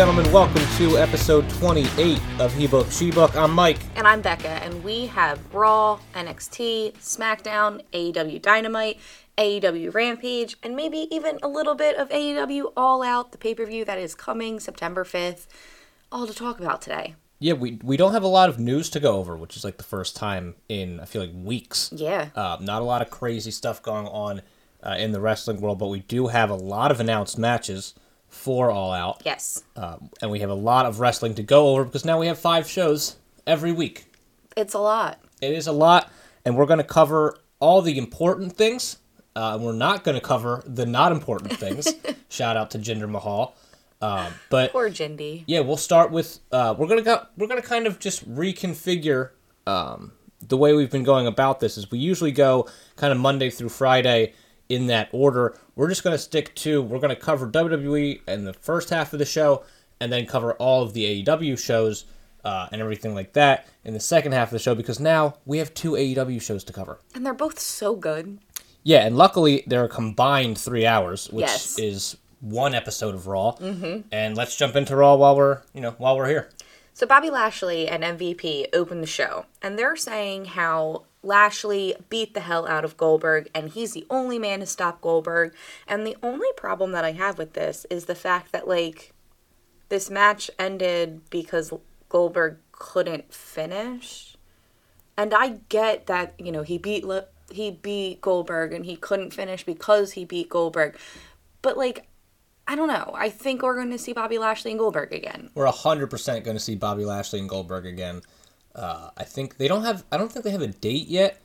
gentlemen, welcome to episode 28 of He Book, She Book. I'm Mike. And I'm Becca, and we have Raw, NXT, SmackDown, AEW Dynamite, AEW Rampage, and maybe even a little bit of AEW All Out, the pay per view that is coming September 5th, all to talk about today. Yeah, we, we don't have a lot of news to go over, which is like the first time in, I feel like, weeks. Yeah. Uh, not a lot of crazy stuff going on uh, in the wrestling world, but we do have a lot of announced matches for All Out. Yes. Um, and we have a lot of wrestling to go over because now we have five shows every week. It's a lot. It is a lot, and we're going to cover all the important things. Uh, and we're not going to cover the not important things. Shout out to Jinder Mahal. Um, but Poor Jindy. yeah, we'll start with uh, we're gonna go, we're gonna kind of just reconfigure um, the way we've been going about this. Is we usually go kind of Monday through Friday in that order. We're just gonna stick to we're gonna cover WWE in the first half of the show, and then cover all of the AEW shows uh, and everything like that in the second half of the show because now we have two AEW shows to cover. And they're both so good. Yeah, and luckily they're a combined three hours, which Yes. is one episode of Raw. Mm-hmm. And let's jump into Raw while we're you know while we're here. So Bobby Lashley and MVP opened the show, and they're saying how Lashley beat the hell out of Goldberg, and he's the only man to stop Goldberg. And the only problem that I have with this is the fact that like this match ended because Goldberg couldn't finish. And I get that you know he beat Le- he beat Goldberg and he couldn't finish because he beat Goldberg, but like. I don't know. I think we're going to see Bobby Lashley and Goldberg again. We're hundred percent going to see Bobby Lashley and Goldberg again. Uh, I think they don't have. I don't think they have a date yet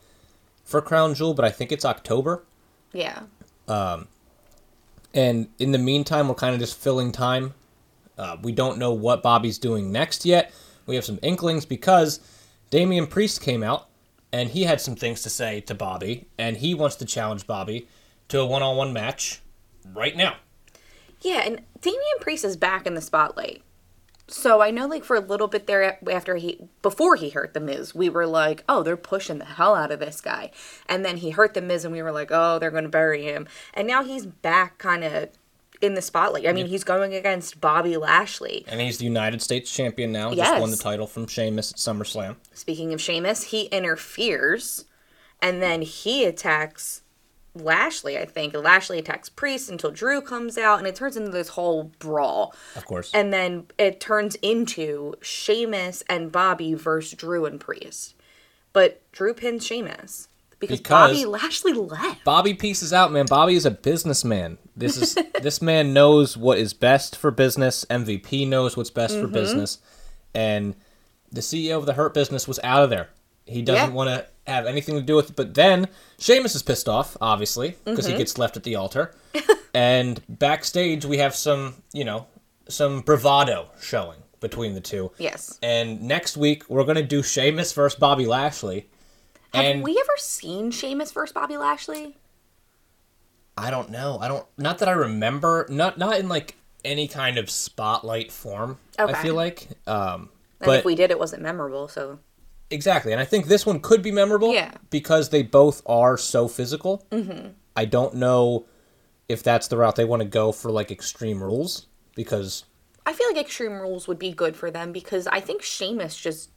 for Crown Jewel, but I think it's October. Yeah. Um, And in the meantime, we're kind of just filling time. Uh, we don't know what Bobby's doing next yet. We have some inklings because Damian Priest came out and he had some things to say to Bobby, and he wants to challenge Bobby to a one-on-one match right now. Yeah, and Damian Priest is back in the spotlight. So I know, like for a little bit there after he before he hurt the Miz, we were like, "Oh, they're pushing the hell out of this guy," and then he hurt the Miz, and we were like, "Oh, they're going to bury him." And now he's back, kind of in the spotlight. I mean, he's going against Bobby Lashley. And he's the United States champion now. Just won the title from Sheamus at SummerSlam. Speaking of Sheamus, he interferes, and then he attacks Lashley. I think Lashley attacks Priest until Drew comes out, and it turns into this whole brawl. Of course. And then it turns into Sheamus and Bobby versus Drew and Priest. But Drew pins Sheamus because, Because- Bobby Lashley left. Bobby pieces out, man. Bobby is a businessman. This is this man knows what is best for business. MVP knows what's best Mm-hmm. for business, and the CEO of the Hurt Business was out of there. He doesn't Yeah. want to have anything to do with it. But then Sheamus is pissed off, obviously, because Mm-hmm. he gets left at the altar. and backstage, we have some, you know, some bravado showing between the two. Yes. And next week we're gonna do Sheamus versus Bobby Lashley. Have and we ever seen Sheamus versus Bobby Lashley? I don't know. I don't. Not that I remember. Not not in like any kind of spotlight form. I feel like. Um, And but if we did, it wasn't memorable. So exactly, and I think this one could be memorable. Yeah. Because they both are so physical. Mm-hmm. I don't know if that's the route they want to go for like extreme rules because I feel like Extreme Rules would be good for them because I think Sheamus just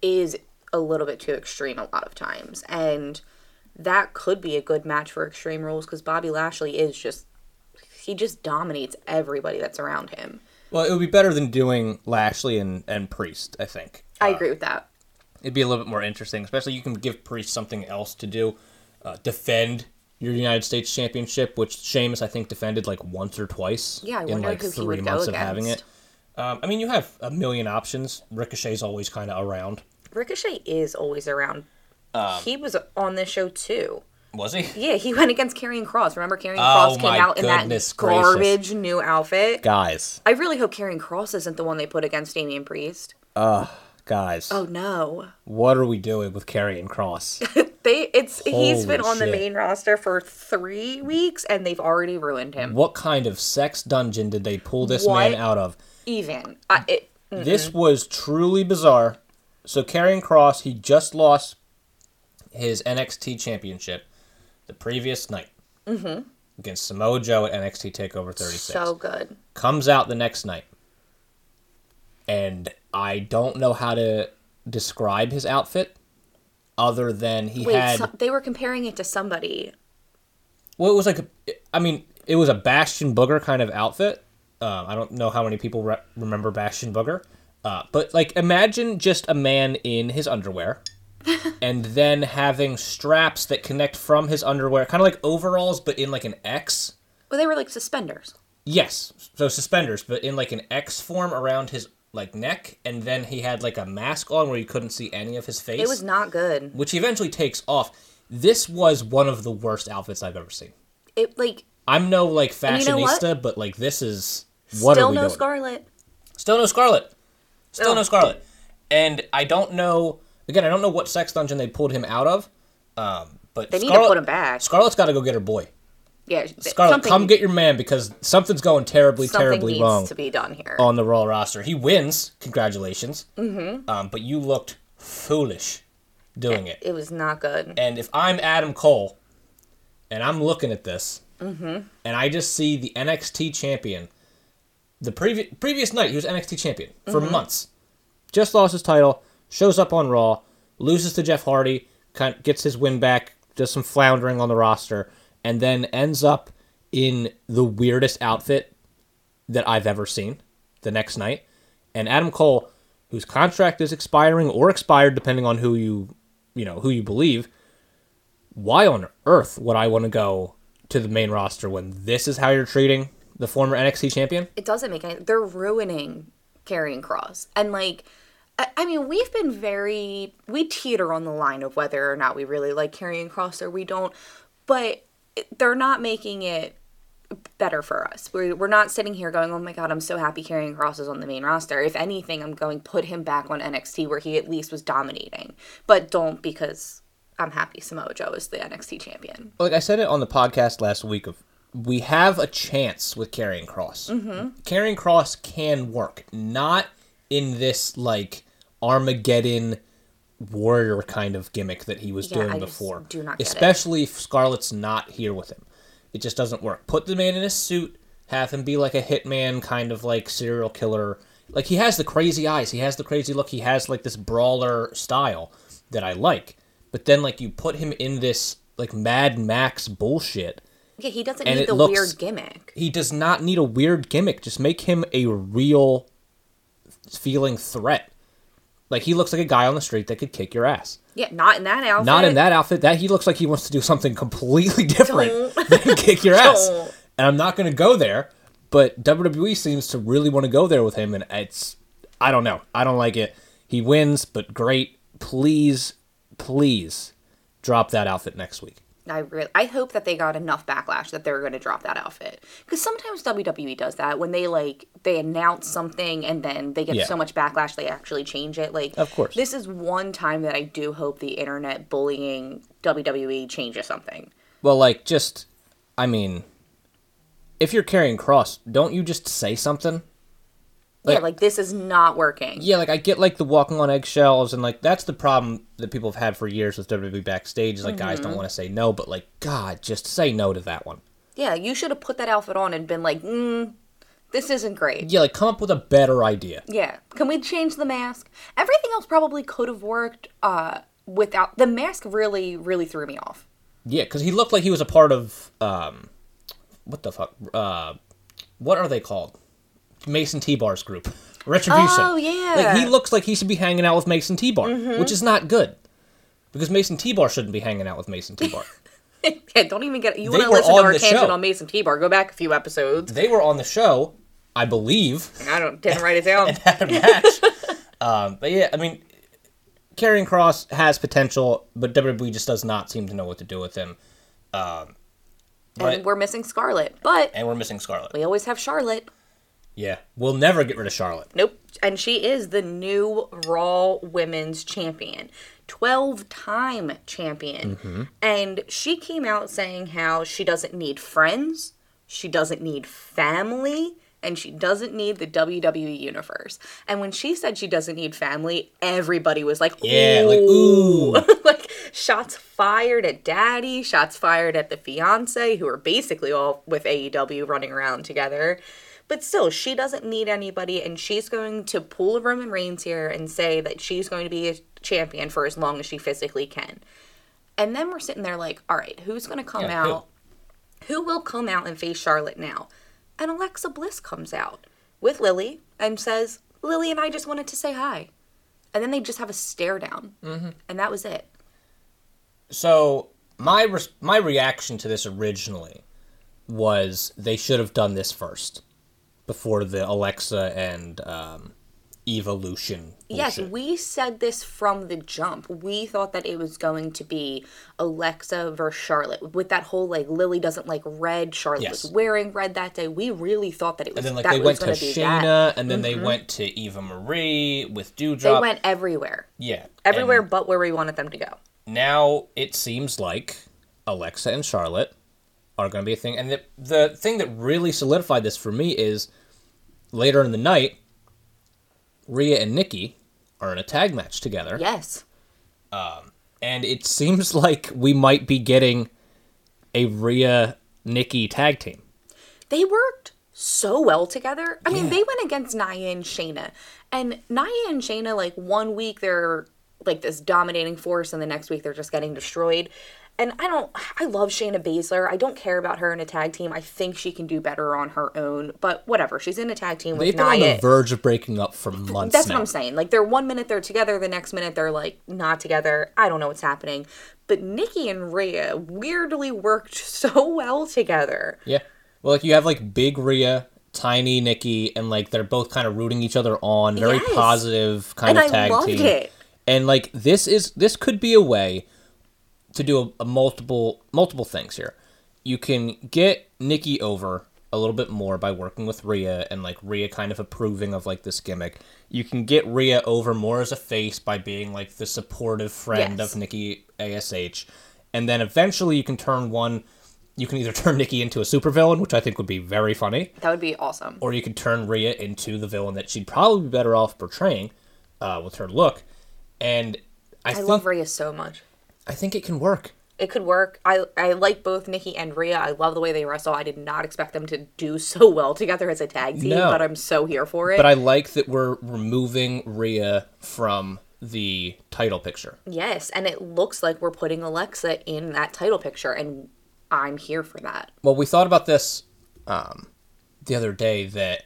is a little bit too extreme a lot of times. And that could be a good match for Extreme Rules because Bobby Lashley is just, he just dominates everybody that's around him. well, it would be better than doing Lashley and and Priest. I think. I agree with that. It'd be a little bit more interesting. Especially you can give Priest something else to do, uh, defend your United States Championship, which Sheamus I think defended like once or twice. Yeah, I in wonder like who he three would go months of having it. against. Um, I mean, you have a million options. Ricochet's always kind of around. Ricochet is always around. he was on this show too. Was he? Yeah, he went against Karrion Kross. Remember Karrion Oh Cross came out in that gracious. garbage new outfit? Guys, I really hope Karrion Kross isn't the one they put against Damian Priest. Guys, Oh no. what are we doing with Karrion Kross? They it's he's been Holy on the main roster for three weeks and they've already ruined him. what kind of sex dungeon did they pull this What? man out of? Even I, it, This was truly bizarre. So Karrion Kross, he just lost his NXT championship the previous night Mhm. against Samoa Joe at NXT Takeover 36. so good. Comes out the next night, and I don't know how to describe his outfit other than he Wait, had so, they were comparing it to somebody. well it was like a, I mean it was a Bastion Booger kind of outfit. Uh, I don't know how many people re- remember Bastion Booger, uh, but like imagine just a man in his underwear. and then having straps that connect from his underwear, kind of like overalls, but in like an X. Well, they were like suspenders. Yes, so suspenders, but in like an X form around his like neck, and then he had like a mask on where you couldn't see any of his face, It was not good. which he eventually takes off. This was one of the worst outfits I've ever seen. It like I'm no like And you know fashionista, but like this is what are still we no doing? Scarlett. Still no Scarlett. Still Oh. no Scarlett. And I don't know. Again, I don't know what sex dungeon they pulled him out of. Um, but They need to put him back. Scarlett's got to go get her boy. Yeah, Scarlett, come get your man because something's going terribly, something terribly needs wrong to be done here. on the Raw roster. He wins. Congratulations. Mm-hmm. Um, but you looked foolish doing it. it was not good. And if I'm Adam Cole, and I'm looking at this, and I just see the NXT champion, the previous previous night he was NXT champion for months, just lost his title, shows up on Raw, loses to Jeff Hardy, kind gets his win back, does some floundering on the roster, and then ends up in the weirdest outfit that I've ever seen the next night. And Adam Cole, whose contract is expiring or expired depending on who you you know who you believe why on earth would i want to go to the main roster when this is how you're treating the former nxt champion it doesn't make any. They're ruining Karrion Kross, and like, I, mean, we've been very we teeter on the line of whether or not we really like Karrion Kross or we don't, but they're not making it better for us. We're, we're not sitting here going, oh my god, I'm so happy Karrion Kross is on the main roster. If anything, I'm going put him back on NXT where he at least was dominating, but don't because I'm happy Samoa Joe is the NXT champion. like i said it on the podcast last week of we have a chance with Karrion Kross mm-hmm. Karrion Kross can work not in this like armageddon warrior kind of gimmick that he was Yeah, I doing just before do not get it. especially if scarlett's not here with him it just doesn't work put the man in a suit have him be like a hitman kind of like serial killer like he has the crazy eyes he has the crazy look he has like this brawler style that i like but then like you put him in this like mad max bullshit Yeah, he doesn't need the looks- weird gimmick. he does not need a weird gimmick. Just make him a real feeling threat. Like he looks like a guy on the street that could kick your ass. Yeah, not in that outfit. Not in that outfit. That he looks like he wants to do something completely different than kick your ass. And I'm not going to go there. But WWE seems to really want to go there with him, and it's I don't know. I don't like it. He wins, but great. Please, please, drop that outfit next week. I really, I hope that they got enough backlash that they're going to drop that outfit. Because sometimes WWE does that when they like they announce something and then they get Yeah. so much backlash they actually change it. Like, Of course. this is one time that I do hope the internet bullying WWE changes something. Well, like, just, I mean, if you're Karrion Kross, don't you just say something? Yeah, Like- like this is not working. Yeah, like I get like the walking on eggshells, and like that's the problem that people have had for years with WWE backstage. Is like guys Mm-hmm. don't want to say no, but like God, just say no to that one. Yeah, you should have put that outfit on and been like, mm, this isn't great. Yeah, like come up with a better idea. Yeah. Can we change the mask? Everything else probably could have worked uh, without the mask. Really, really threw me off. Yeah, because he looked like he was a part of um, what the fuck? Uh, what are they called? Mason T Bar's group, Retribution. Oh, yeah. like he looks like he should be hanging out with Mason T Bar, which is not good. Because Mason T Bar shouldn't be hanging out with Mason T Bar. Yeah, don't even get. You They want to were listen to on our the tangent show. on Mason T-Bar? Go back a few episodes. they were on the show, I believe. I don't didn't write it down. had a match. um, but yeah, I mean, Karrion Kross has potential, but WWE just does not seem to know what to do with him. Um, but and we're missing Scarlett, but and we're missing Scarlett. we always have Charlotte. Yeah, we'll never get rid of Charlotte. Nope. And she is the new Raw Women's Champion, 12 time champion. Mm-hmm. And she came out saying how she doesn't need friends, she doesn't need family, and she doesn't need the WWE universe. And when she said she doesn't need family, everybody was like, Yeah, like, ooh. like shots fired at daddy, shots fired at the fiance, who are basically all with AEW running around together. But still, she doesn't need anybody, and she's going to pull Roman Reigns here and say that she's going to be a champion for as long as she physically can. And then we're sitting there like, all right, who's going to come Yeah, out? Who will come out and face Charlotte now? And Alexa Bliss comes out with Lily and says, Lily and I just wanted to say hi. And then they just have a stare down. Mm-hmm. And that was it. So my res- my reaction to this originally was they should have done this first before the Alexa and um, evolution. Yes, bullshit. we said this from the jump. We thought that it was going to be Alexa versus Charlotte with that whole like Lily doesn't like red. Charlotte Yes. was wearing red that day. We really thought that it was and then like that they went to going to be Shayna. Mm-hmm. and then they went to Eva Marie with Doudrop. They went everywhere, yeah, everywhere and but where we wanted them to go. now it seems like Alexa and Charlotte are going to be a thing. And the the thing that really solidified this for me is later in the night, Rhea and Nikki are in a tag match together. Yes, um, and it seems like we might be getting a Rhea Nikki tag team. they worked so well together. I mean, they went against Nia and Shayna, and Nia and Shayna like one week they're like this dominating force, and the next week they're just getting destroyed. And I don't, I love Shayna Baszler. I don't care about her in a tag team. I think she can do better on her own, but whatever. She's in a tag team with They've been on the verge of breaking up for months That's now. what I'm saying. Like they're one minute they're together, the next minute they're like not together. I don't know what's happening. But Nikki and Rhea weirdly worked so well together. Yeah. Well, like you have like big Rhea, tiny Nikki, and like they're both kind of rooting each other on. Very Yes. positive kind And of tag team. it. And like this is this could be a way to do a, a multiple multiple things here. You can get Nikki over a little bit more by working with Rhea and like Rhea kind of approving of like this gimmick. You can get Rhea over more as a face by being like the supportive friend Yes. of Nikki ASH. And then eventually you can turn one you can either turn Nikki into a supervillain, which I think would be very funny, That would be awesome. or you could turn Rhea into the villain that she'd probably be better off portraying uh, with her look. And I, I think love Rhea so much. I think it can work. It could work. I I like both Nikki and Rhea. I love the way they wrestle. I did not expect them to do so well together as a tag team, No. but I'm so here for it. But I like that we're removing Rhea from the title picture. yes, and it looks like we're putting Alexa in that title picture, and I'm here for that. Well, we thought about this um, the other day that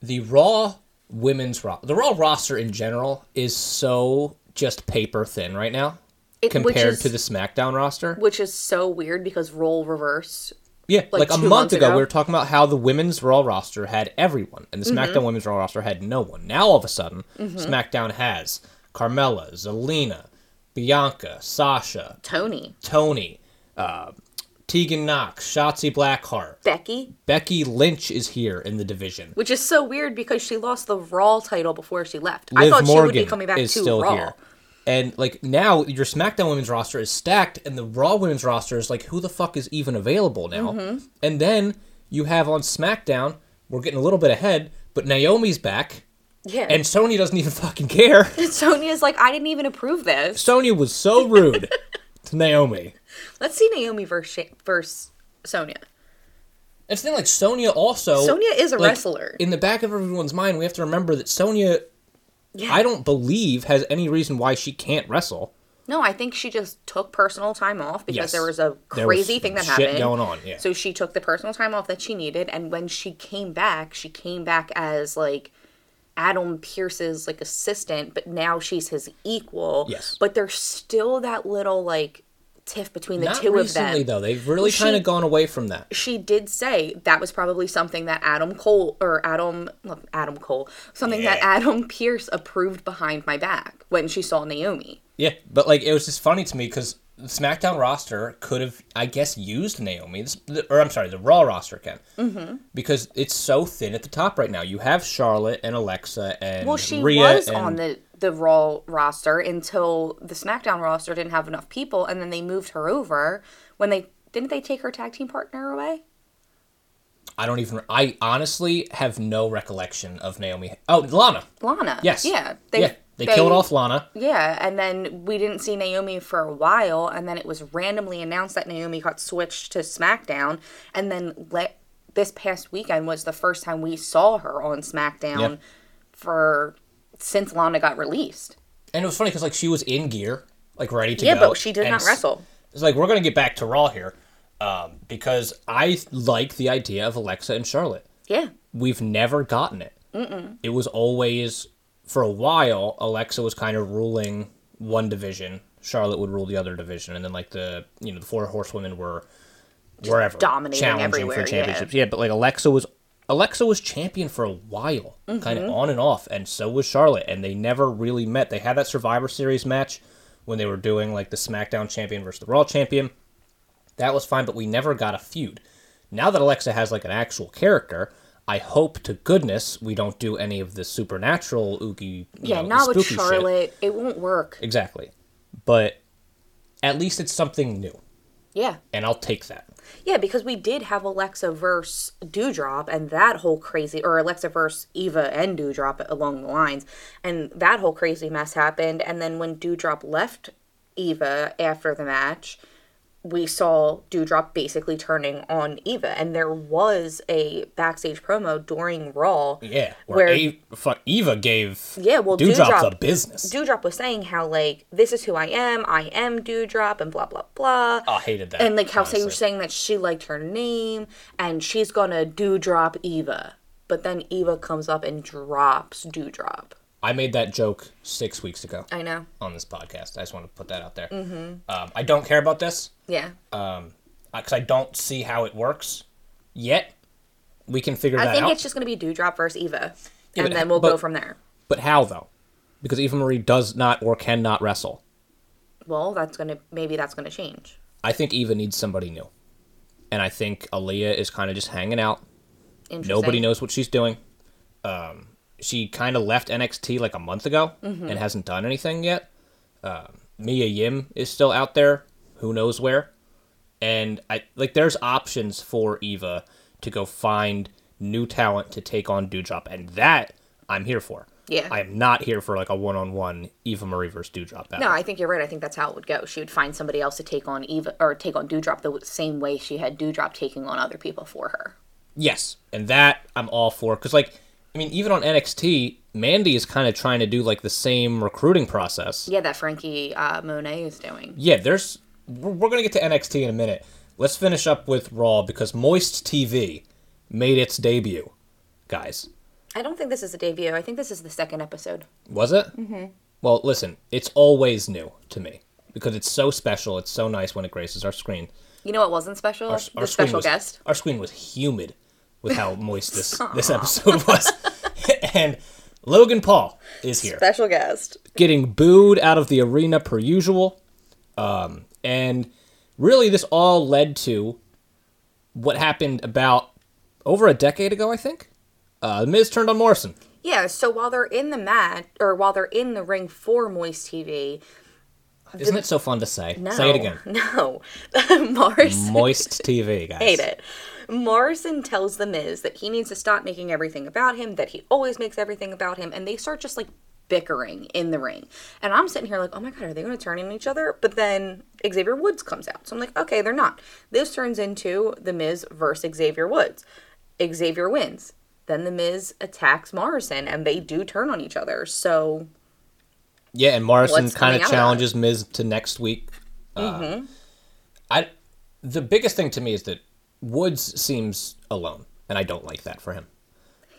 the Raw women's Raw, the Raw roster in general is so just paper thin right now It, compared is, to the SmackDown roster. which is so weird because role reverse. Yeah, like, a month ago, ago. we were talking about how the women's Raw roster had everyone, and the Mm-hmm. SmackDown women's Raw roster had no one. Now all of a sudden, SmackDown has Carmella, Zelina, Bianca, Sasha, Tony, Tony, uh, Tegan Nox, Shotzi Blackheart, Becky, Becky Lynch is here in the division. which is so weird because she lost the Raw title before she left. I thought Morgan she would be coming back is to still Raw. here. And like now, your SmackDown women's roster is stacked, and the Raw women's roster is like, who the fuck is even available now? Mm-hmm. And then you have on SmackDown, we're getting a little bit ahead, but Naomi's back, Yeah, and Sonya doesn't even fucking care. Sonya's like, I didn't even approve this. Sonya was so rude to Naomi. Let's see Naomi versus versus Sonya. It's the thing, like Sonya also. Sonya is a like, wrestler. In the back of everyone's mind, we have to remember that Sonya, Yeah. I don't believe, has any reason why she can't wrestle. No, I think she just took personal time off because Yes. there was a There was crazy thing that shit happened going on, yeah. So she took the personal time off that she needed, and when she came back, she came back as like Adam Pearce's like assistant, but now she's his equal. Yes. But there's still that little like tiff between the Not two recently of them. Recently, though. They've really She- kind of gone away from that. She did say that was probably something that Adam Cole or Adam look, Adam Cole something that Adam Pearce approved behind my back when she saw Naomi. Yeah, but like it was just funny to me because the SmackDown roster could have, I guess, used Naomi, or I'm sorry, the Raw roster can, mm-hmm. because it's so thin at the top right now. You have Charlotte and Alexa and Well, she Rhea was and, on the the Raw roster until the SmackDown roster didn't have enough people, and then they moved her over when they didn't they take her tag team partner away. I don't even. I honestly have no recollection of Naomi. Oh, Lana. Lana. Yes. Yeah. yeah, they, killed off Lana. Yeah, and then we didn't see Naomi for a while, and then it was randomly announced that Naomi got switched to SmackDown, and then let this past weekend was the first time we saw her on SmackDown for since Lana got released. And it was funny because like she was in gear, like ready to Yeah, go. but she did not wrestle. It's like we're gonna get back to Raw here, um, because I like the idea of Alexa and Charlotte. Yeah. We've never gotten it. Mm-mm. It was always for a while. Alexa was kind of ruling one division. Charlotte would rule the other division, and then like the you know the four horsewomen were wherever dominating challenging everywhere, for yeah. Yeah. but like Alexa was Alexa was champion for a while, kind Mm-hmm. of on and off, and so was Charlotte, and they never really met. They had that Survivor Series match when they were doing like the SmackDown champion versus the Raw champion. That was fine, but we never got a feud. Now that Alexa has like an actual character, I hope to goodness we don't do any of the supernatural oogie. Yeah, know, not with spooky shit. Charlotte. It won't work. Exactly, but at least it's something new, Yeah. and I'll take that. Yeah, because we did have Alexa verse Doudrop and that whole crazy, or Alexa verse Eva and Doudrop along the lines, and that whole crazy mess happened. And then when Doudrop left Eva after the match, we saw Doudrop basically turning on Eva, and there was a backstage promo during Raw. Yeah, where, Where- A- fuck, Eva gave Yeah, well, Doudrop, Doudrop- the business. Doudrop was saying how like this is who I am, I am Doudrop, and blah blah blah. Oh, I hated that. and like how say honestly. was saying that she liked her name and she's gonna dewdrop Eva. But then Eva comes up and drops dewdrop. I made that joke six weeks ago I know. on this podcast. I just want to put that out there. Mm-hmm. Um, I don't care about this Yeah. because I don't see how it works yet. We can figure I that out. I think it's just gonna be dewdrop versus Eva. Yeah, and but- then we'll go from there. But how though? Because Eva Marie does not or cannot wrestle. Well, that's gonna maybe that's gonna change. I think Eva needs somebody new, and I think Aliyah is kind of just hanging out. Interesting. Nobody knows what she's doing. Um, she kind of left NXT like a month ago Mm-hmm. and hasn't done anything yet. Um, Mia Yim is still out there, who knows where. And I like there's options for Eva to go find new talent to take on Doudrop, and that I'm here for. Yeah. I am not here for like a one-on-one Eva Marie versus Doudrop battle. No, I think you're right. I think that's how it would go. She would find somebody else to take on Eva or take on Doudrop the same way she had Doudrop taking on other people for her. Yes, and that I'm all for because, like, I mean, even on NXT, Mandy is kind of trying to do like the same recruiting process. Yeah, that Franky uh, Monet is doing. Yeah, there's. We're, we're gonna get to NXT in a minute. Let's finish up with Raw because Moist TV made its debut, guys. I don't think this is a debut. I think this is the second episode. Was it? Mm-hmm. Well, listen, it's always new to me because it's so special. It's so nice when it graces our screen. You know what wasn't special? Our, the our screen special was, guest. Our screen was humid with how moist this this episode was, and Logan Paul is here. Special guest. getting booed out of the arena per usual. Um, and really, this all led to what happened about over a decade ago, I think. Uh, the Miz turned on Morrison. Yeah, so while they're in the mat or while they're in the ring for Moist TV, Isn't it so fun to say? no, Say it again. No, Morrison Moist TV, guys. hate it. Morrison tells the Miz that he needs to stop making everything about him, that he always makes everything about him, and they start just like bickering in the ring. And I'm sitting here like, oh my god, are they going to turn on each other? But then Xavier Woods comes out. So I'm like, okay, they're not. This turns into the Miz versus Xavier Woods. Xavier wins. Then the Miz attacks Morrison, and they do turn on each other. So Yeah, and Morrison kind of out of that? challenges Miz to next week. Mm-hmm. Uh, I the biggest thing to me is that Woods seems alone, and I don't like that for him.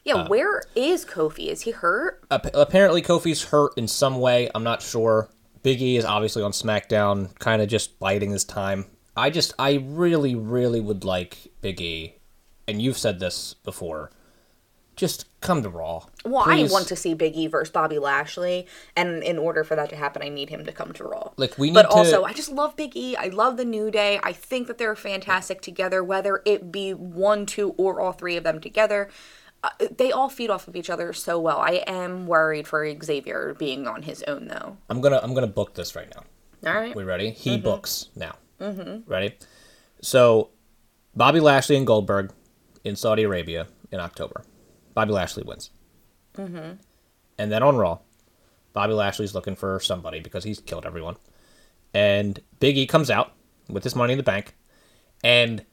yeah, Uh, where is Kofi? Is he hurt? Ap- apparently Kofi's hurt in some way. I'm not sure. Big E is obviously on SmackDown, kind of just biding his time. I just, I really, really would like Big E, and you've said this before. Just come to Raw. Well, Please. I want to see Big E versus Bobby Lashley, and in order for that to happen, I need him to come to Raw. Like, we but need to- also, I just love Big E. I love the New Day. I think that they're fantastic together. Whether it be one, two, or all three of them together, uh, they all feed off of each other so well. I am worried for Xavier being on his own, though. I'm gonna, I'm gonna book this right now. All right. We ready? He books now. Mm-hmm. Ready? So, Bobby Lashley and Goldberg in Saudi Arabia in October. Bobby Lashley wins. Mm-hmm. And then on Raw, Bobby Lashley's looking for somebody because he's killed everyone. And Big E comes out with his money in the bank and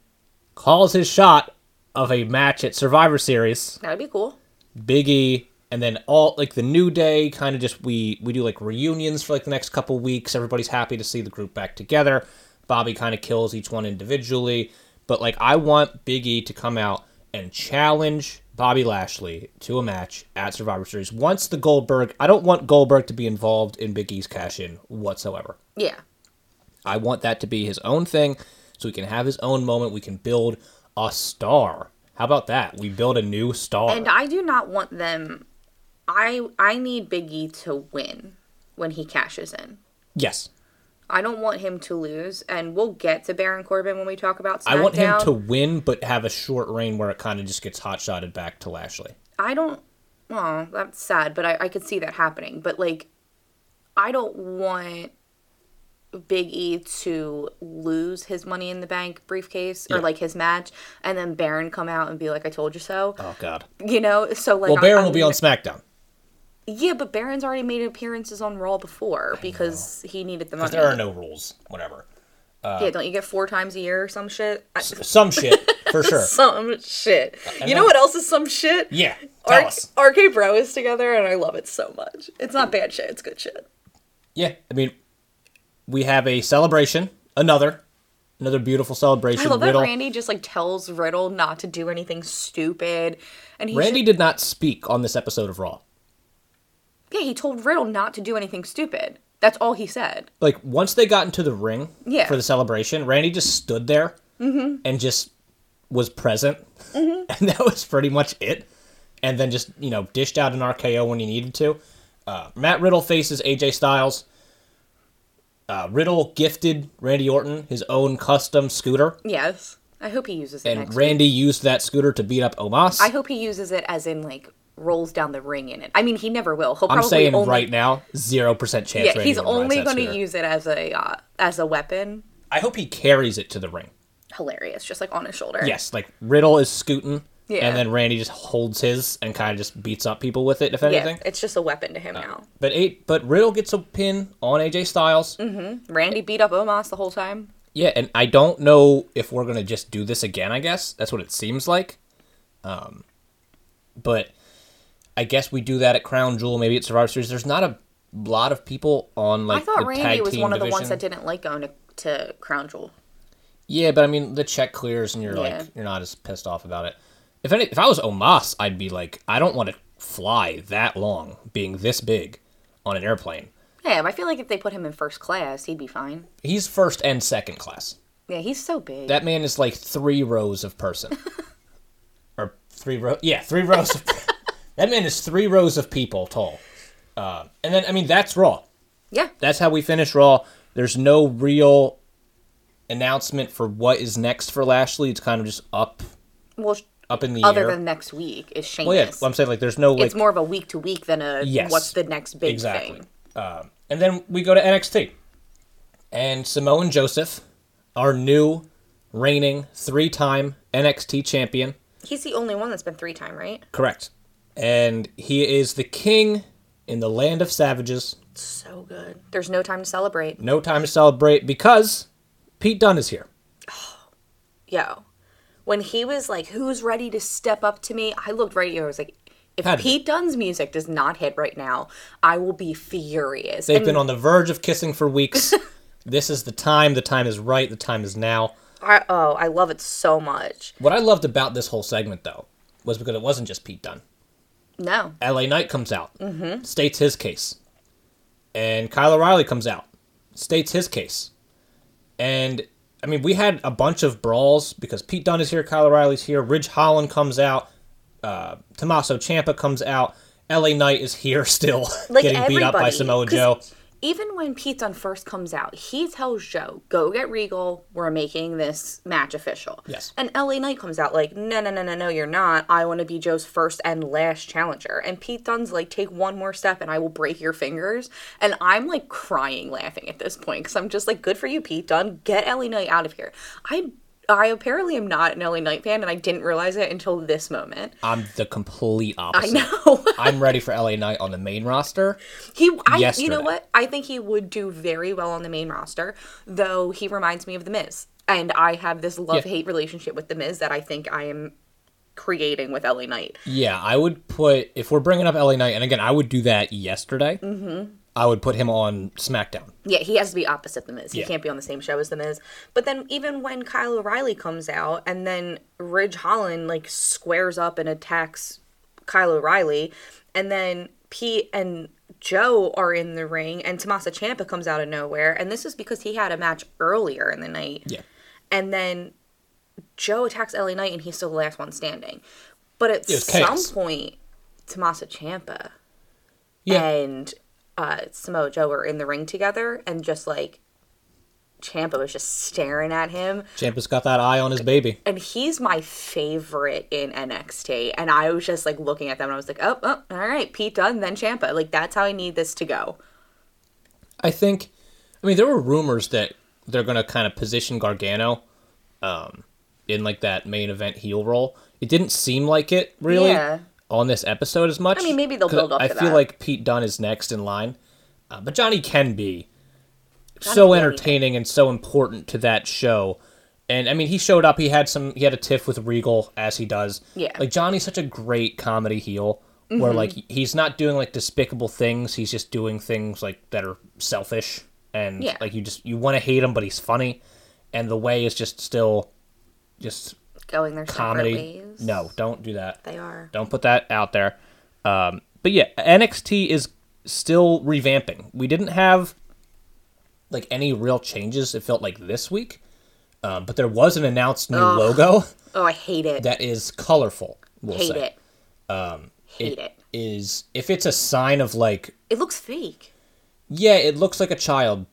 calls his shot of a match at Survivor Series. That'd be cool. Big E, and then all like the New Day kind of just we we do like reunions for like the next couple weeks. Everybody's happy to see the group back together. Bobby kind of kills each one individually, but like I want Big E to come out and challenge Bobby Lashley to a match at Survivor Series. Once the Goldberg, I don't want Goldberg to be involved in Big E's cash in whatsoever. Yeah. I want that to be his own thing so he can have his own moment. We can build a star. How about that? We build a new star. And I do not want them. I I need Big E to win when he cashes in. yes. I don't want him to lose, and we'll get to Baron Corbin when we talk about SmackDown. I want him to win, but have a short reign where it kind of just gets hot shotted back to Lashley. I don't. Well, that's sad, but I, I could see that happening. But like, I don't want Big E to lose his Money in the Bank briefcase or Yeah. like his match, and then Baron come out and be like, "I told you so." Oh God. You know, so like. Well, Baron I'm will be on SmackDown. Yeah, but Baron's already made appearances on Raw before because he needed the money. There are no rules. Whatever. yeah, don't you get four times a year or some shit? I- Some shit for sure. some shit. You know what else is some shit? Yeah. Tell us. RK Bro is together, and I love it so much. It's not bad shit. It's good shit. Yeah. I mean, we have a celebration. Another. Another beautiful celebration. I love Riddle. that Randy just like tells Riddle not to do anything stupid, and he Randy should- did not speak on this episode of Raw. Yeah he told Riddle not to do anything stupid. That's all he said. Like once they got into the ring Yeah. for the celebration, Randy just stood there and just was present, and that was pretty much it. And then just you know dished out an RKO when he needed to. Uh, Matt Riddle faces AJ Styles. Uh, Riddle gifted Randy Orton his own custom scooter, Yes, I hope he uses it and Randy week. used that scooter to beat up Omos. I hope he uses it as in like rolls down the ring in it. I mean, he never will. He'll I'm saying only, right now, zero percent chance. Yeah, Randy he's only going to use it as a uh, as a weapon. I hope he carries it to the ring. Hilarious, just like on his shoulder. Yes, like Riddle is scooting, Yeah. and then Randy just holds his and kind of just beats up people with it. If yeah, anything, it's just a weapon to him now. but eight, but Riddle gets a pin on AJ Styles. Randy beat up Omos the whole time. Yeah, and I don't know if we're gonna just do this again. I guess that's what it seems like. Um, but I guess we do that at Crown Jewel, maybe at Survivor Series. There's not a lot of people on like I thought the Randy was one of the ones that didn't like going to, to Crown Jewel. Yeah, but I mean, the check clears, and you're Yeah. like, you're not as pissed off about it. If any, if I was Omos, I'd be like, I don't want to fly that long, being this big, on an airplane. Yeah, I feel like if they put him in first class, he'd be fine. He's first and second class. Yeah, he's so big. That man is like three rows of person, or three rows. Yeah, three rows. Of, that man is three rows of people tall. Uh, and then, I mean, that's Raw. yeah, That's how we finish Raw. There's no real announcement for what is next for Lashley. It's kind of just up, well, up in the other air. than next week is Sheamus. Well, yeah, I'm saying like there's no like it's more of a week to week than a Yes, what's the next big exactly. thing. Um, and then we go to NXT, and Samoan Joseph, our new reigning three-time NXT champion, He's the only one that's been three time, right? correct, and he is the king in the land of savages. So good. There's no time to celebrate. No time to celebrate because Pete Dunne is here. Oh, Yo, when he was like, "Who's ready to step up to me?" I looked right at you. I was like, "If Had. Pete Dunne's music does not hit right now, I will be furious." They've And been on the verge of kissing for weeks. this is the time. The time is right. The time is now. I, oh, I love it so much. What I loved about this whole segment, though, was because it wasn't just Pete Dunne. No, LA Knight comes out, states his case. And Kyle O'Reilly comes out, states his case. And, I mean, we had a bunch of brawls because Pete Dunne is here, Kyle O'Reilly's here, Ridge Holland comes out, uh, Tommaso Ciampa comes out, LA Knight is here still, like getting beat up by everybody, Samoa Joe. Even when Pete Dunne first comes out, he tells Joe, "Go get Regal. We're making this match official." Yes. And LA Knight comes out like, "No, no, no, no, no, you're not. I want to be Joe's first and last challenger." And Pete Dunne's like, "Take one more step, and I will break your fingers." And I'm like crying, laughing at this point because I'm just like, "Good for you, Pete Dunne. Get LA Knight out of here." I. I apparently am not an LA Knight fan, and I didn't realize it until this moment. I'm the complete opposite. I know. I'm ready for LA Knight on the main roster. He, I, you know what? I think he would do very well on the main roster, though he reminds me of The Miz. And I have this love hate relationship with The Miz that I think I am creating with LA Knight. Yeah, I would put if we're bringing up LA Knight, and again, I would do that yesterday. Mm-hmm. I would put him on SmackDown. Yeah, he has to be opposite the Miz. He Yeah. can't be on the same show as the Miz. But then even when Kyle O'Reilly comes out and then Ridge Holland like squares up and attacks Kyle O'Reilly, and then Pete and Joe are in the ring and Tommaso Ciampa comes out of nowhere, and this is because he had a match earlier in the night. Yeah. And then Joe attacks LA Knight and he's still the last one standing. But at some chaos. point, Tommaso Ciampa Yeah. and uh, Samoa Joe were in the ring together, and just like Ciampa was just staring at him, Ciampa's got that eye on his baby. and he's my favorite in NXT. And I was just like looking at them, and I was like, oh, oh all right, Pete Dunne, then Ciampa. Like that's how I need this to go. I think, I mean, there were rumors that they're going to kind of position Gargano um, in like that main event heel role. It didn't seem like it really Yeah. On this episode as much. I mean, maybe they'll build up I feel that. like Pete Dunne is next in line, uh, but Johnny can be Johnny so can be entertaining and so important to that show. And I mean, he showed up. He had some. He had a tiff with Regal, as he does. Yeah. Mm-hmm. Like Johnny's such a great comedy heel, where like he's not doing like despicable things. He's just doing things like that are selfish and Yeah. like you just you want to hate him, but he's funny, and the way is just still just Going their separate comedy. ways. No, don't do that. they are. Don't put that out there. Um, but yeah, NXT is still revamping. We didn't have like any real changes. It felt like this week, um, but there was an announced new logo Oh, I hate it. that is colorful. We'll hate say. it. Um, hate it, Is if it's a sign of like it. looks fake. yeah, it looks like a child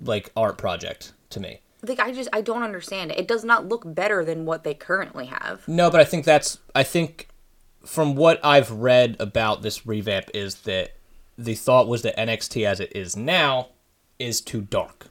like art project to me. Like I just I don't understand it. It does not look better than what they currently have. No, but I think that's I think from what I've read about this revamp is that the thought was that NXT as it is now is too dark.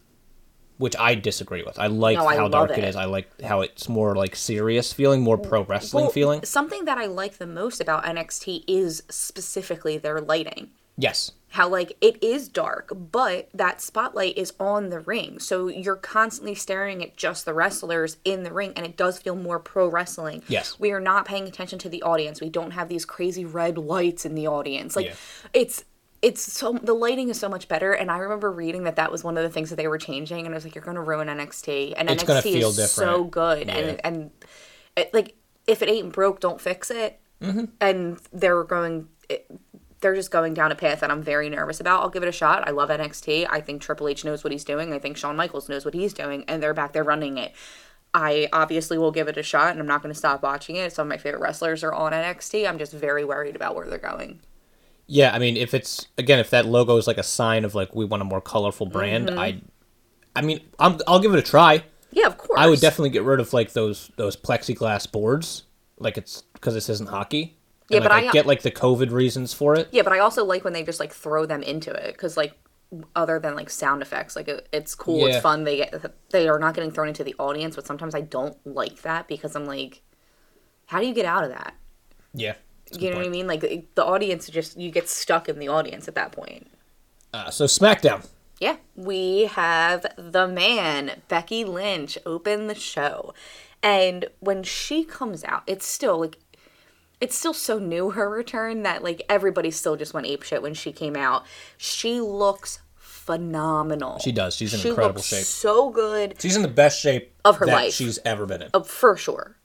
Which I disagree with. I like No, I how dark it it. is. I like how it's more like serious feeling, more pro wrestling Well, feeling. Something that I like the most about NXT is specifically their lighting. Yes. How like it is dark, but that spotlight is on the ring. So you're constantly staring at just the wrestlers in the ring and it does feel more pro wrestling. Yes. We are not paying attention to the audience. We don't have these crazy red lights in the audience. Like Yeah. it's it's so the lighting is so much better and I remember reading that that was one of the things that they were changing and I was like you're going to ruin NXT and It's NXT is so good Yeah. and and it, like if it ain't broke don't fix it Mm-hmm. and they're going it, they're just going down a path that I'm very nervous about. I'll give it a shot. I love NXT. I think Triple H knows what he's doing. I think Shawn Michaels knows what he's doing, and they're back there running it. I obviously will give it a shot, and I'm not going to stop watching it. Some of my favorite wrestlers are on NXT. I'm just very worried about where they're going. Yeah, I mean, if it's again, if that logo is like a sign of like we want a more colorful brand, Mm-hmm. I, I mean, I'm, I'll give it a try. Yeah, of course. I would definitely get rid of like those those plexiglass boards, like it's because this isn't hockey. Yeah, And, but like, I- get like the COVID reasons for it. Yeah, but I also like when they just like throw them into it because like other than like sound effects, like it, it's cool, Yeah. it's fun. They get they are not getting thrown into the audience, but sometimes I don't like that because I'm like, how do you get out of that? Yeah, You know what I mean? Like the audience just you get stuck in the audience at that point. Uh, so SmackDown. Yeah, we have the man Becky Lynch open the show, and when she comes out, it's still like it's still so new her return that like everybody still just went ape shit when she came out. She looks phenomenal. She does. She's in she incredible looks shape. So good She's in the best shape Of her that life. she's ever been in. for sure.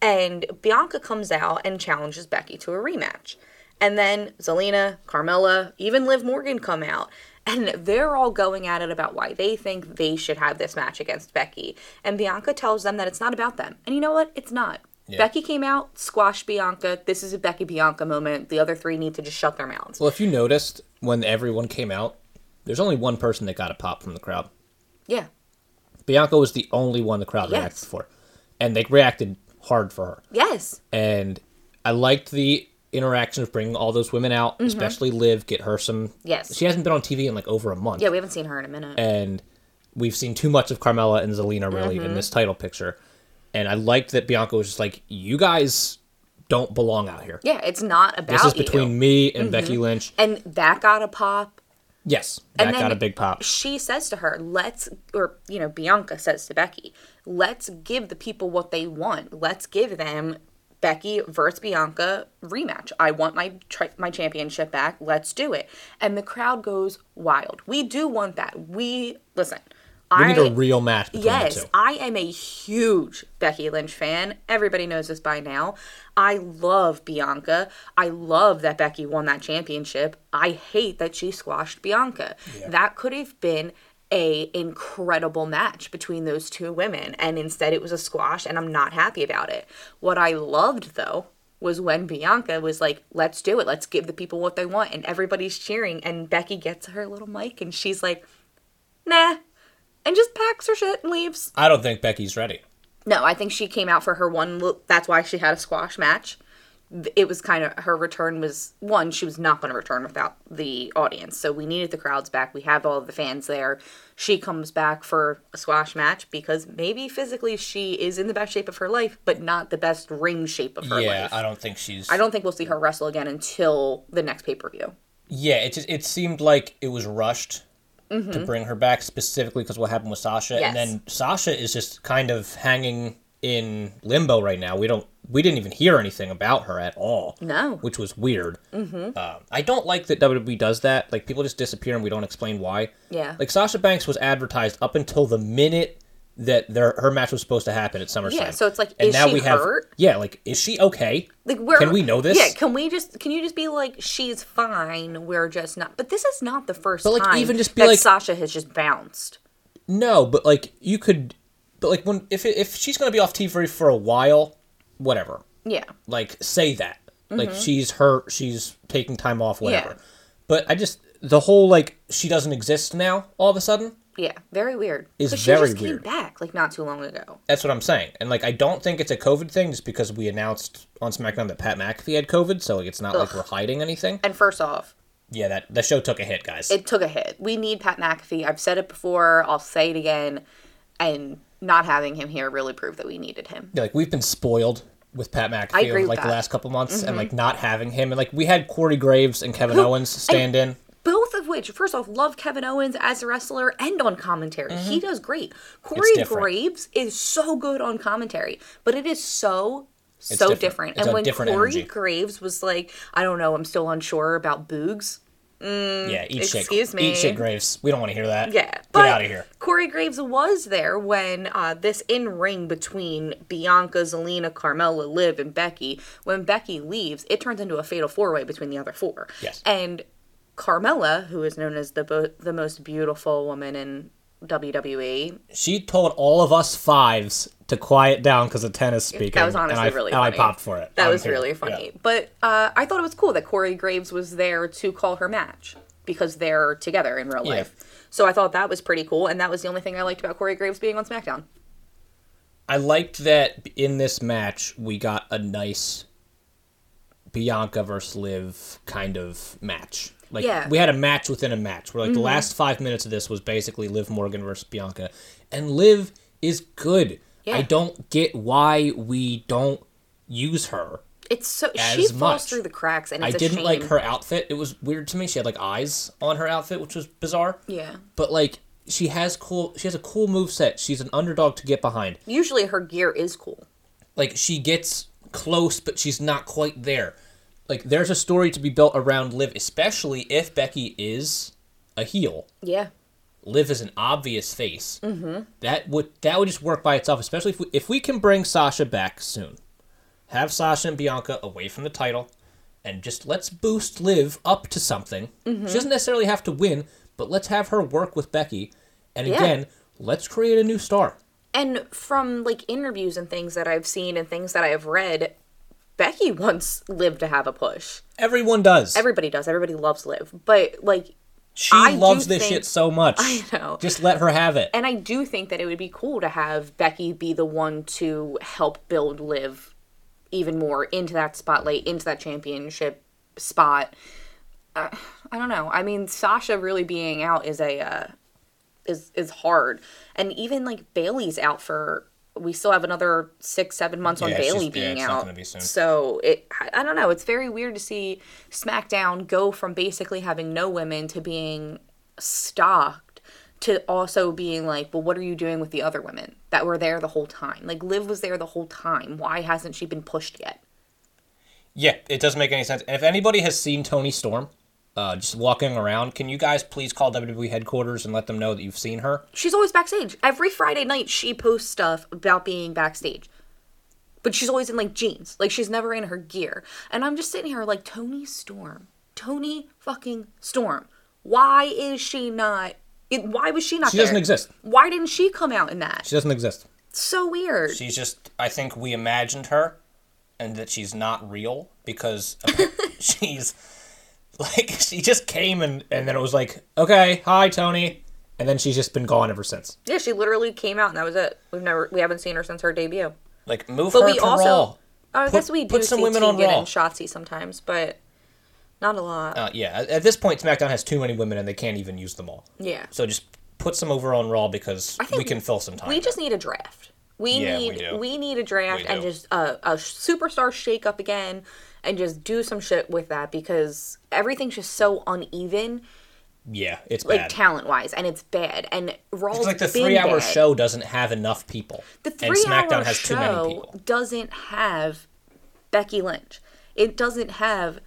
And Bianca comes out and challenges Becky to a rematch. And then Zelina, Carmella, even Liv Morgan come out. And they're all going at it about why they think they should have this match against Becky. And Bianca tells them that it's not about them. And you know what? It's not. Becky came out, squashed Bianca. This is a Becky Bianca moment. The other three need to just shut their mouths. Well, if you noticed when everyone came out, there's only one person that got a pop from the crowd. Yeah. Bianca was the only one the crowd Yes. reacted for, and they reacted hard for her. Yes. And I liked the interaction of bringing all those women out, especially Liv, get her some. Mm-hmm. Yes. She hasn't been on TV in like over a month. Yeah, we haven't seen her in a minute. and we've seen too much of Carmella and Zelina really Mm-hmm. in this title picture. And I liked that Bianca was just like, "You guys don't belong out here. yeah, it's not about This is you. between me and mm-hmm. Becky Lynch." And that got a pop. Yes, that got a big pop. She says to her, let's, or, you know, Bianca says to Becky, let's give the people what they want. Let's give them Becky versus Bianca rematch. I want my tri- my championship back. Let's do it. And the crowd goes wild. We do want that. We listen. We I need a real match Yes. I am a huge Becky Lynch fan. Everybody knows this by now. I love Bianca. I love that Becky won that championship. I hate that she squashed Bianca. That could have been a incredible match between those two women and instead it was a squash and I'm not happy about it. What I loved though was when Bianca was like, "Let's do it. Let's give the people what they want." And everybody's cheering and Becky gets her little mic and she's like, "Nah." And just packs her shit and leaves. I don't think Becky's ready. No, I think she came out for her one. That's why she had a squash match. It was kind of her return was one. She was not going to return without the audience, so we needed the crowds back. We have all the fans there. She comes back for a squash match because maybe physically she is in the best shape of her life, but not the best ring shape of her yeah, life. I don't think she's. I don't think we'll see her wrestle again until the next pay per view. Yeah, it just it seemed like it was rushed to bring her back specifically because what happened with Sasha, Mm-hmm. Yes. and then Sasha is just kind of hanging in limbo right now. We don't we didn't even hear anything about her at all. No. which was weird. Mm-hmm. Um, I don't like that WWE does that. Like people just disappear and we don't explain why. Yeah. Like Sasha Banks was advertised up until the minute that their her match was supposed to happen at SummerSlam. Yeah, so it's like, and is she hurt? Yeah, like is she okay? Like where Can we know this? Yeah, can we just can you just be like she's fine? We're just not. But this is not the first But, like, time even just be that like- Sasha has just bounced. No, but like you could, but like when if if she's gonna be off TV for a while, whatever. Yeah, Like say that. Like she's hurt, she's taking time off, whatever. Mm-hmm. Yeah. But I just the whole like she doesn't exist now all of a sudden. Yeah, very weird. Is 'Cause very she just weird. came back like not too long ago. That's what I'm saying. And like I don't think it's a COVID thing just because we announced on SmackDown that Pat McAfee had COVID, so like it's not like we're hiding anything. And first off, Yeah, that the show took a hit, guys. it took a hit. We need Pat McAfee. I've said it before. I'll say it again. And not having him here really proved that we needed him. Yeah, like we've been spoiled with Pat McAfee I over, like the. Mm-hmm. last couple months and like not having him and like we had Corey Graves and Kevin Owens stand in. Of which, first off, love Kevin Owens as a wrestler and on commentary. He does great. Corey Mm-hmm. Graves is so good on commentary, but it is so so different. different. It's and when different Corey energy. Graves was like, I don't know, I'm still unsure about Boogs. yeah, eat shit. Mm, excuse me. Eat shit, Graves. We don't want to hear that. Yeah, Get but out of here. Corey Graves was there when uh, this in ring between Bianca, Zelina, Carmella, Liv, and Becky. When Becky leaves, it turns into a fatal four way between the other four. Yes. and Carmella, who is known as the bo- the most beautiful woman in WWE, She told all of us fives to quiet down because of tennis speaking. that was honestly and I, really and funny. I popped for it. That was here. really Yeah. funny. But uh, I thought it was cool that Corey Graves was there to call her match because they're together in real Yeah. life. So I thought that was pretty cool, and that was the only thing I liked about Corey Graves being on SmackDown. I liked that in this match we got a nice Bianca versus Liv kind of match. Like Yeah. we had a match within a match. Where like Mm-hmm. the last five minutes of this was basically Liv Morgan versus Bianca, and Liv is good. Yeah. I don't get why we don't use her. It's so she falls much. through the cracks, and I didn't shame. like her outfit. It was weird to me. She had like eyes on her outfit, which was bizarre. Yeah. But like she has cool. She has a cool move set. She's an underdog to get behind. Usually her gear is cool. like she gets close but she's not quite there like there's a story to be built around liv especially if becky is a heel Yeah. liv is an obvious face mm-hmm. that would that would just work by itself especially if we, if we can bring sasha back soon have sasha and bianca away from the title and just let's boost liv up to something Mm-hmm. she doesn't necessarily have to win but let's have her work with becky and Yeah. again let's create a new star And from like interviews and things that I've seen and things that I have read, Becky wants Liv to have a push. everyone does Everybody does. Everybody loves Liv. But like She I loves this think- shit so much. I know. Just let her have it. and I do think that it would be cool to have Becky be the one to help build Liv even more into that spotlight, into that championship spot. Uh, I don't know. I mean, Sasha really being out is a uh, is is hard, and even like Bayley's out for. We still have another six, seven months on Bayley yeah, being not out. be. So it, I- I don't know. It's very weird to see SmackDown go from basically having no women to being stocked to also being like, well, what are you doing with the other women that were there the whole time? Like Liv was there the whole time. Why hasn't she been pushed yet? Yeah, it doesn't make any sense. And if anybody has seen Toni Storm, uh, just walking around, can you guys please call WWE headquarters and let them know that you've seen her? She's always backstage. Every Friday night, she posts stuff about being backstage. But she's always in like jeans. Like she's never in her gear. And I'm just sitting here like, Toni Storm. Tony fucking Storm. Why is she not? It, why was she not She there? doesn't exist. Why didn't she come out in that? She doesn't exist. so weird. She's just, I think we imagined her and that she's not real because she's like, she just came and, and then it was like, okay, hi, Toni. And then she's just been gone ever since. yeah, she literally came out and that was it. We've never, we haven't seen her since her debut. Like, move But her we to also, Raw. I Put- guess we do put some see women on Tegan Raw. and Shotzi sometimes, but not a lot. Uh, yeah, at- at this point, SmackDown has too many women and they can't even use them all. yeah. So just put some over on Raw because we can fill some time. We just need a draft. We Yeah, we need do. we, need a draft We and just a, a superstar shake up again and just do some shit with that because everything's just so uneven, yeah, it's like talent wise, and it's bad. And Raw's It's like the three-hour bad. show doesn't have enough people, The and three SmackDown hour has too many show people. doesn't have Becky Lynch. It doesn't have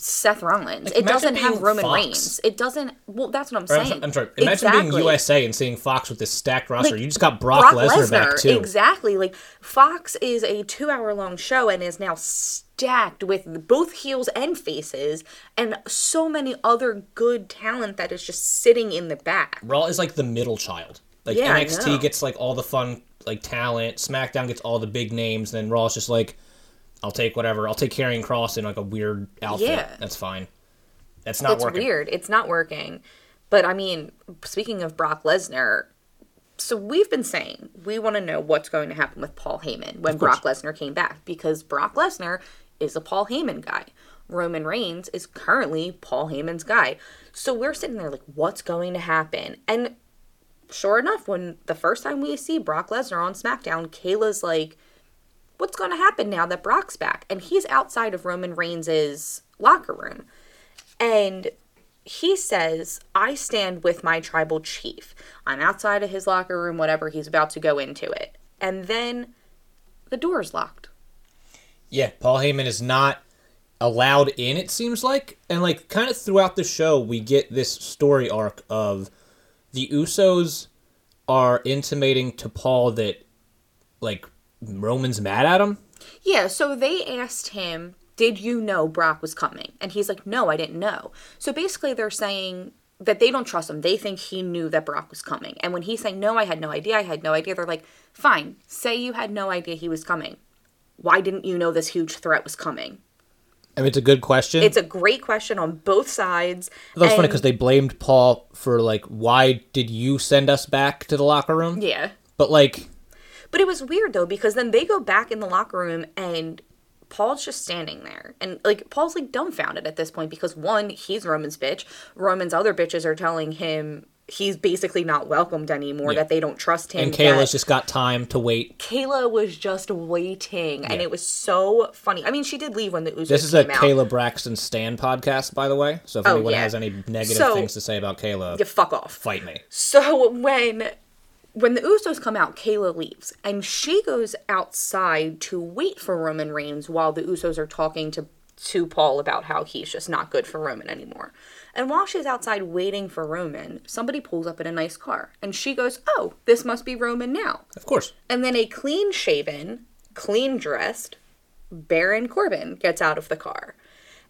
Seth Rollins. it doesn't have Roman Fox. Reigns. It doesn't. Well, that's what I'm saying. I'm sorry. Imagine being USA and seeing Fox with this stacked roster. Like, you just got Brock, Lesnar back too. Exactly. Like Fox is a two hour long show and is now stacked with both heels and faces and so many other good talent that is just sitting in the back. Raw is like the middle child. Like Yeah, NXT gets like all the fun like talent. SmackDown gets all the big names. Then Raw's just like, I'll take whatever. I'll take Karrion Kross in like a weird outfit. Yeah. That's fine. That's not it's working. weird. It's not working. But I mean, speaking of Brock Lesnar, so we've been saying we want to know what's going to happen with Paul Heyman when. Brock Lesnar came back because Brock Lesnar is a Paul Heyman guy. Roman Reigns is currently Paul Heyman's guy. So we're sitting there like, what's going to happen? And sure enough, when the first time we see Brock Lesnar on SmackDown, Kayla's like, what's going to happen now that Brock's back? And he's outside of Roman Reigns' locker room. And he says, I stand with my tribal chief. I'm outside of his locker room, whatever, he's about to go into it. And then the door's locked. Yeah, Paul Heyman is not allowed in, it seems like. And, like, kind of throughout the show, we get this story arc of the Usos are intimating to Paul that, like, Roman's mad at him. Yeah, so they asked him, Did you know Brock was coming? And he's like, No, I didn't know. So basically, they're saying that they don't trust him. They think he knew that Brock was coming. And when he's saying, No, I had no idea, I had no idea, they're like, Fine, say you had no idea he was coming. Why didn't you know this huge threat was coming? I mean, it's a good question. It's a great question on both sides. That's funny because they blamed Paul for, like, why did you send us back to the locker room? Yeah. But, like, But it was weird though because then they go back in the locker room and Paul's just standing there. And like Paul's like dumbfounded at this point because one, he's Roman's bitch. Roman's other bitches are telling him he's basically not welcomed anymore, Yeah. that they don't trust him. and Kayla's just got time to wait. Kayla was just waiting and it was so funny. I mean, she did leave when the Usos This is a out. Kayla Braxton Stan podcast, by the way. So if Oh, anyone yeah. has any negative So- things to say about Kayla, Yeah, fuck off. fight me. So when when the Usos come out, Kayla leaves and she goes outside to wait for Roman Reigns while the Usos are talking to to Paul about how he's just not good for Roman anymore. And while she's outside waiting for Roman, somebody pulls up in a nice car and she goes, "Oh, this must be Roman now." Of course. And then a clean shaven, clean dressed Baron Corbin gets out of the car.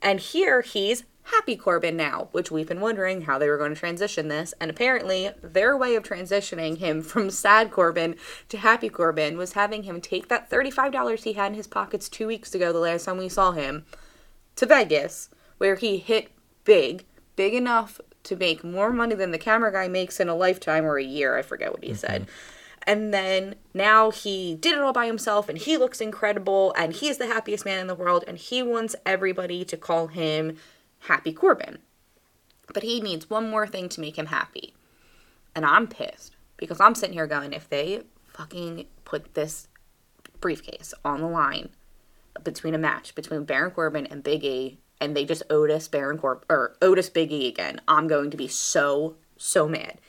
And here he's Happy Corbin now, which we've been wondering how they were going to transition this. And apparently, their way of transitioning him from Sad Corbin to Happy Corbin was having him take that $35 he had in his pockets two weeks ago, the last time we saw him, to Vegas, where he hit big, big enough to make more money than the camera guy makes in a lifetime or a year. I forget what he mm-hmm. said. And then now he did it all by himself and he looks incredible and he's the happiest man in the world and he wants everybody to call him Happy Corbin. But he needs one more thing to make him happy. And I'm pissed because I'm sitting here going, if they fucking put this briefcase on the line between a match between Baron Corbin and Big E, and they just Otis Baron Corb or Otis Big E again, I'm going to be so so mad.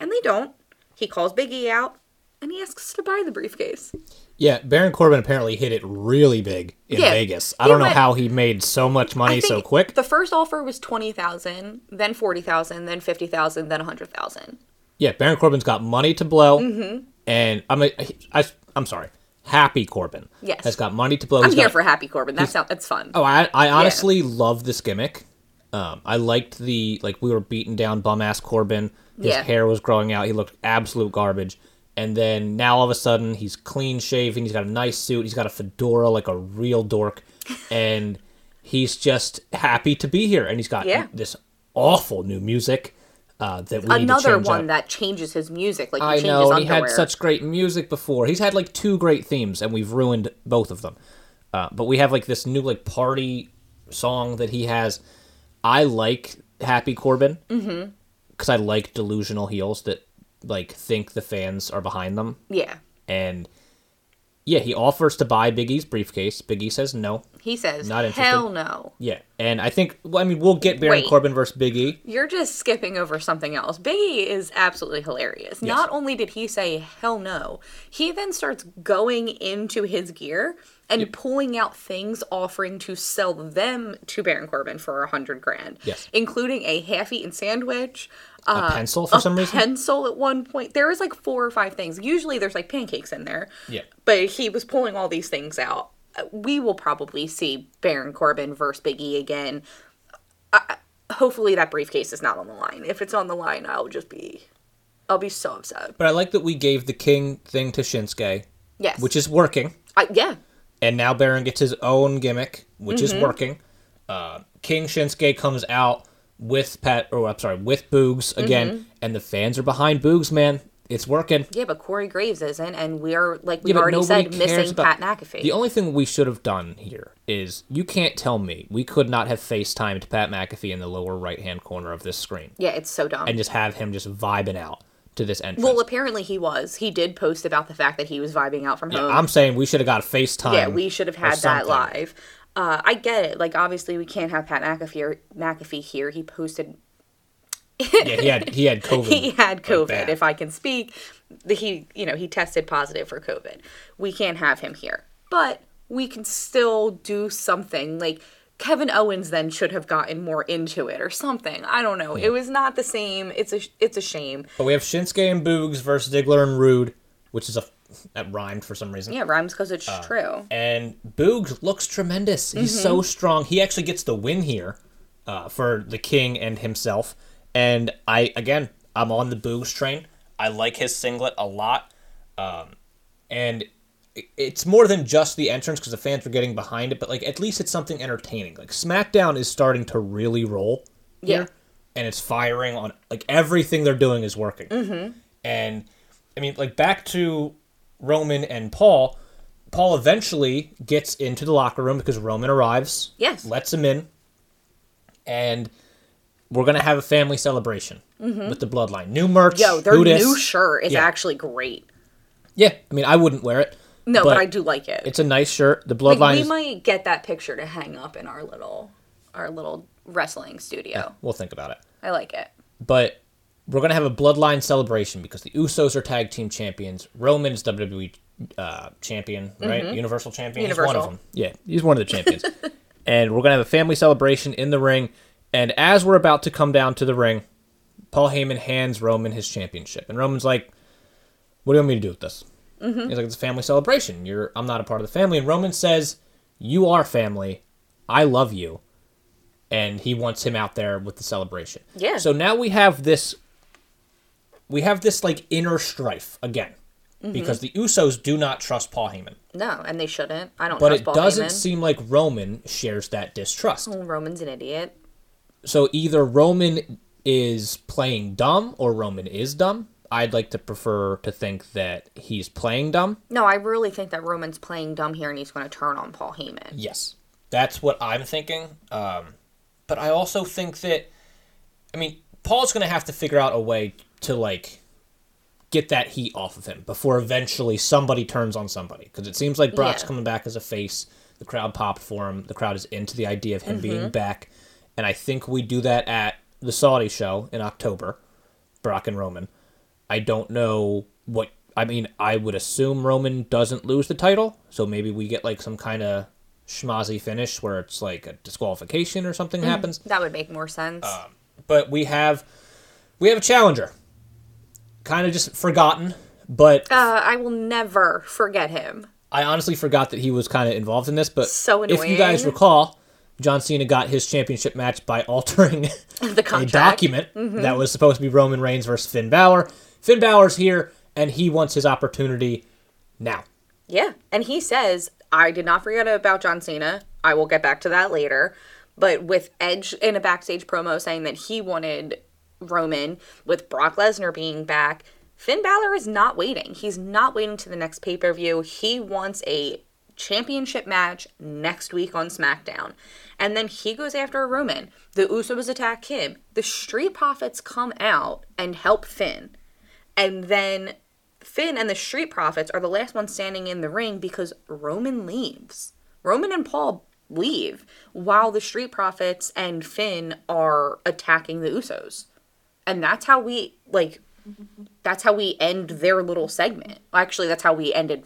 And they don't. He calls Big E out. and he asks to buy the briefcase. Yeah, Baron Corbin apparently hit it really big in Yeah, Vegas. I don't know went- how he made so much money so quick. The first offer was twenty thousand, then forty thousand, then fifty thousand, then a hundred thousand. Yeah, Baron Corbin's got money to blow, Mm-hmm. and I'm a, I, I'm sorry, Happy Corbin Yes. has got money to blow. I'm He's here got- for Happy Corbin. That sounds that's fun. Oh, I, I honestly love this gimmick. Um, I liked the like we were beating down bum ass Corbin. His Yeah. hair was growing out. He looked absolute garbage. And then now all of a sudden he's clean shaven. He's got a nice suit. He's got a fedora like a real dork, and he's just happy to be here. And he's got Yeah. this awful new music uh, that we Another one up. that changes his music, like he I know, and he had such great music before. He's had like two great themes, and we've ruined both of them. Uh, but we have like this new like party song that he has. I like Happy Corbin because I like delusional heels that like think the fans are behind them, yeah. and yeah, he offers to buy Big E's briefcase. Biggie says no. He says, Not interested. "Hell no." Yeah, and I think well, I mean we'll get Baron Wait. Corbin versus Big E. You're just skipping over something else. Biggie is absolutely hilarious. Not only did he say hell no, he then starts going into his gear and pulling out things offering to sell them to Baron Corbin for a hundred grand. Yes. Including a half-eaten sandwich, A pencil for some reason. pencil at one point. There was like four or five things. Usually there's like pancakes in there. Yeah. But he was pulling all these things out. Uh, We will probably see Baron Corbin versus Biggie again. I, hopefully that briefcase is not on the line. If it's on the line, I'll just be, I'll be so upset. But I like that we gave the King thing to Shinsuke, Yes. which is working. I, yeah. And now Baron gets his own gimmick, which Mm-hmm. is working. Uh, King Shinsuke comes out with Pat, or I'm sorry, with Boogs again, Mm-hmm. and the fans are behind Boogs. Man, it's working. Yeah, but Corey Graves isn't, and we're like we Yeah, already said, missing about- Pat McAfee. The only thing we should have done here is you can't tell me we could not have FaceTimed Pat McAfee in the lower right hand corner of this screen yeah, it's so dumb. and just have him just vibing out to this entrance. well, apparently he was. He did post about the fact that he was vibing out from Yeah, home. I'm saying we should have got a FaceTime. Yeah, we should have had that live. Uh, I get it. Like, obviously, we can't have Pat McAfee, McAfee here. He posted Yeah, he had he had COVID. he had COVID. bad. if I can speak, he you know he tested positive for COVID. We can't have him here, but we can still do something. Like Kevin Owens then should have gotten more into it or something. I don't know. It was not the same. It's a it's a shame. But we have Shinsuke and Boogs versus Ziggler and Roode, which is a that rhymed for some reason. Yeah, rhymes because it's Uh, true. And Boogs looks tremendous. He's Mm-hmm. so strong. He actually gets the win here uh, for the King and himself. And I again, I'm on the Boogs train. I like his singlet a lot. Um, and it- it's more than just the entrance because the fans are getting behind it, but like at least it's something entertaining. Like SmackDown is starting to really roll Yeah. here, and it's firing on like everything they're doing is working. Mm-hmm. And I mean, like back to Roman and Paul. Paul eventually gets into the locker room because Roman arrives. Yes. lets him in, and we're gonna have a family celebration with the Bloodline. New merch. Mm-hmm. Yo, their new shirt is Yeah. actually great. Yeah, I mean, I wouldn't wear it. No, but, I do like it. It's a nice shirt. The Like, Bloodline we is. might get that picture to hang up in our little our little wrestling studio. We'll think about it. I like it. but we're gonna have a bloodline celebration because the Usos are tag team champions. Roman's WWE uh, champion, right? Universal champion. He's one of Mm-hmm. Universal. them. Yeah, he's one of the champions. and we're gonna have a family celebration in the ring. And as we're about to come down to the ring, Paul Heyman hands Roman his championship, and Roman's like, "What do you want me to do with this?" Mm-hmm. He's like, "It's a family celebration. You're, I'm not a part of the family." And Roman says, "You are family. I love you." And he wants him out there with the celebration. Yeah. So now we have this we have this like inner strife again Mm-hmm. because the Usos do not trust Paul Heyman, No, and they shouldn't. I don't but it Paul doesn't Heyman. seem like Roman shares that distrust. Well, Roman's an idiot. So either Roman is playing dumb or Roman is dumb. I'd like to prefer to think that he's playing dumb. No, I really think that Roman's playing dumb here and he's going to turn on Paul Heyman. Yes, that's what I'm thinking. Um, but I also think that, I mean, Paul's going to have to figure out a way to like get that heat off of him before eventually somebody turns on somebody. Because it seems like Brock's Yeah. coming back as a face. The crowd popped for him. The crowd is into the idea of him being back, and I think we do that at the Saudi show in October. Brock and Roman. I don't know what I mean, I would assume Roman doesn't lose the title, so maybe we get like some kind of schmozzy finish where it's like a disqualification or something mm-hmm. happens. That would make more sense. Um, but we have we have a challenger, kind of just forgotten. But uh, I will never forget him. I honestly forgot that he was kind of involved in this. But So if you guys recall, John Cena got his championship match by altering The a contract. document mm-hmm. that was supposed to be Roman Reigns versus Finn Balor. Finn Balor's here, and he wants his opportunity now. Yeah. And he says, I did not forget about John Cena. I will get back to that later. But with Edge in a backstage promo saying that he wanted Roman, with Brock Lesnar being back, Finn Balor is not waiting. He's not waiting to the next pay per view. He wants a championship match next week on SmackDown. And then he goes after Roman. The Usos attack him. The Street Profits come out and help Finn. And then Finn and the Street Profits are the last ones standing in the ring because Roman leaves. Roman and Paul leave while the Street Profits and Finn are attacking the Usos. And that's how we like that's how we end their little segment. Actually, that's how we ended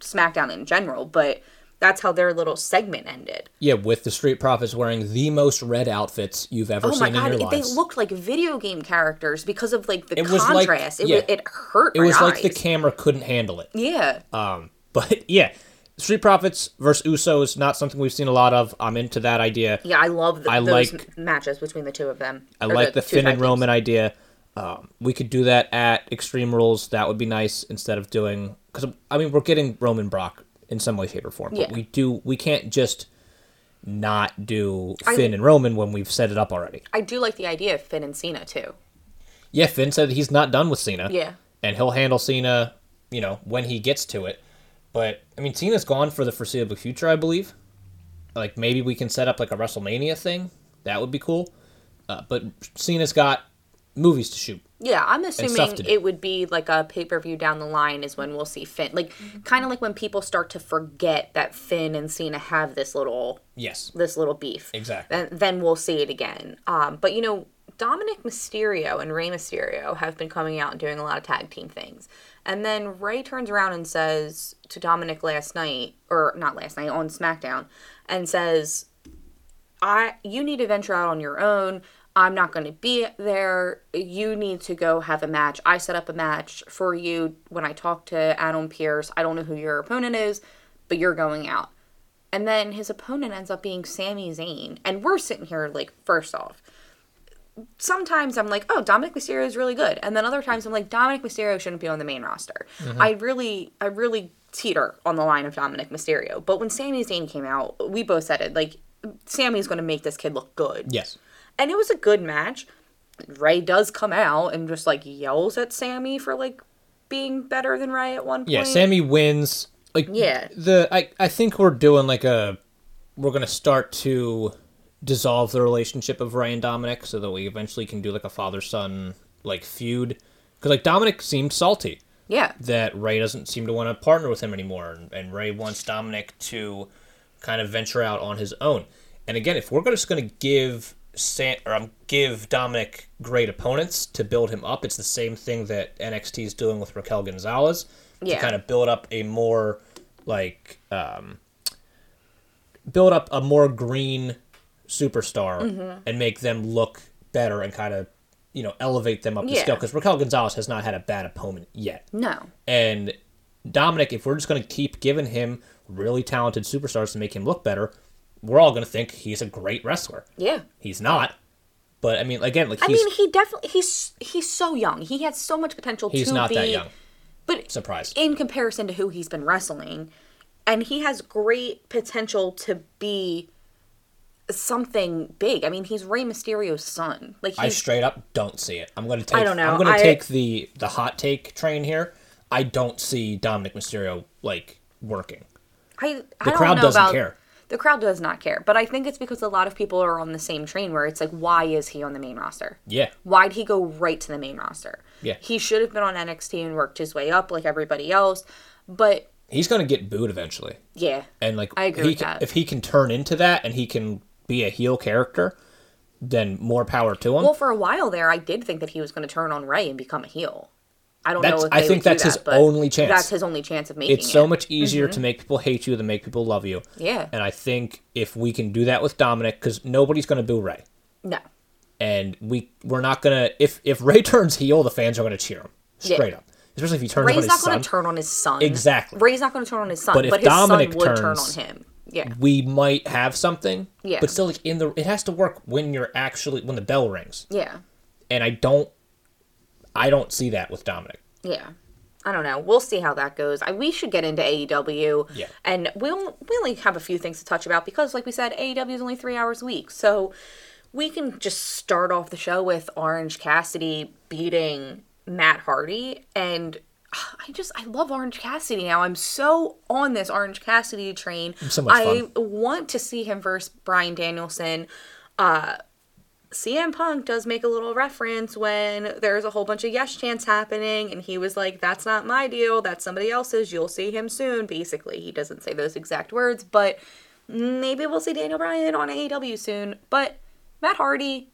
SmackDown in general, but that's how their little segment ended. Yeah, with the Street Profits wearing the most red outfits you've ever Oh seen my in god, your it- they looked like video game characters because of like the It was like- contrast. it, was, it hurt. it was like the camera couldn't handle it. yeah. Um, but yeah, Street Profits versus Usos not something we've seen a lot of. I'm into that idea. Yeah, I love the, I those like- m- matches between the two of them. I like the, two Finn and teams. Roman idea. Um, we could do that at Extreme Rules. That would be nice instead of doing because I mean we're getting Roman Brock in some way, shape, or form. But we do we can't just not do I- Finn and Roman when we've set it up already. I do like the idea of Finn and Cena too. Yeah, Finn said he's not done with Cena. Yeah. and he'll handle Cena, you know, when he gets to it. But I mean, Cena's gone for the foreseeable future, I believe. Like maybe we can set up like a WrestleMania thing. That would be cool. Uh, but Cena's got movies to shoot. Yeah, I'm assuming to it would be like a pay per view down the line is when we'll see Finn. Like kind of like when people start to forget that Finn and Cena have this little Yes. this little beef. Exactly. Then then we'll see it again. Um, but you know, Dominic Mysterio and Rey Mysterio have been coming out and doing a lot of tag team things. And then Rey turns around and says to Dominic last night, or not last night, on SmackDown, and says, I you need to venture out on your own. I'm not going to be there. You need to go have a match. I set up a match for you when I talked to Adam Pearce. I don't know who your opponent is, but you're going out. And then his opponent ends up being Sami Zayn. And we're sitting here like, first off, sometimes I'm like, oh, Dominic Mysterio is really good. And then other times I'm like, Dominic Mysterio shouldn't be on the main roster. Mm-hmm. I really, I really teeter on the line of Dominic Mysterio. But when Sami Zayn came out, we both said it, like, Sami's going to make this kid look good. Yes. And it was a good match. Rey does come out and just like yells at Sami for like being better than Rey at one point. Yeah, Sami wins. Like Yeah. the I I think we're doing like a we're gonna start to dissolve the relationship of Rey and Dominic so that we eventually can do like a father son like feud because like Dominic seemed salty. Yeah. that Rey doesn't seem to want to partner with him anymore, and, and Rey wants Dominic to kind of venture out on his own. And again, if we're just going to give San, or um, give Dominic great opponents to build him up, it's the same thing that NXT is doing with Raquel Gonzalez Yeah. to kind of build up a more like um, build up a more green superstar Mm-hmm. and make them look better and kind of you know elevate them up the scale because Raquel Gonzalez has not had a bad opponent yet. No. And Dominic, if we're just going to keep giving him really talented superstars to make him look better, we're all going to think he's a great wrestler. Yeah. He's not. But I mean, again, like I mean, he definitely he's he's so young. He has so much potential he's to not be that young. But Surprised. in comparison to who he's been wrestling, and he has great potential to be something big. I mean, he's Rey Mysterio's son. Like I straight up don't see it. I'm going to take. I don't know. I'm going I- take the the hot take train here. I don't see Dominic Mysterio like working. I, I The crowd doesn't about, care. The crowd does not care, but I think it's because a lot of people are on the same train where it's like, why is he on the main roster? Yeah. Why'd he go right to the main roster? Yeah. He should have been on NXT and worked his way up like everybody else. But He's going to get booed eventually. yeah, And like I agree he with can, that. if he can turn into that and he can be a heel character, then more power to him. well, for a while there, I did think that he was going to turn on Rey and become a heel. I don't That's- know. I think that's his that, but only chance. That's his only chance of making it. It's it. so much easier mm-hmm. to make people hate you than make people love you. Yeah. And I think if we can do that with Dominic, because nobody's going to boo Rey, No. and we we're not gonna if if Rey turns heel, the fans are going to cheer him Yeah. straight up. Especially if he turns on Rey's his not going to turn on his son. Exactly. Rey's not going to turn on his son, But but, if his Dominic son would turn on him. Yeah. we might have something. Yeah. But still, like in the it has to work when you're actually when the bell rings, Yeah. and I don't, I don't see that with Dominic. Yeah. I don't know. We'll see how that goes. I, we should get into AEW. Yeah. And we'll we only have a few things to touch about because, like we said, AEW is only three hours a week. So we can just start off the show with Orange Cassidy beating Matt Hardy. And I just, I love Orange Cassidy now. I'm so on this Orange Cassidy train. So I fun. want to see him versus Bryan Danielson. Uh, CM Punk does make a little reference when there's a whole bunch of yes chants happening, and he was like, That's not my deal, that's somebody else's, you'll see him soon. Basically, he doesn't say those exact words, but maybe we'll see Daniel Bryan on AEW soon. But Matt Hardy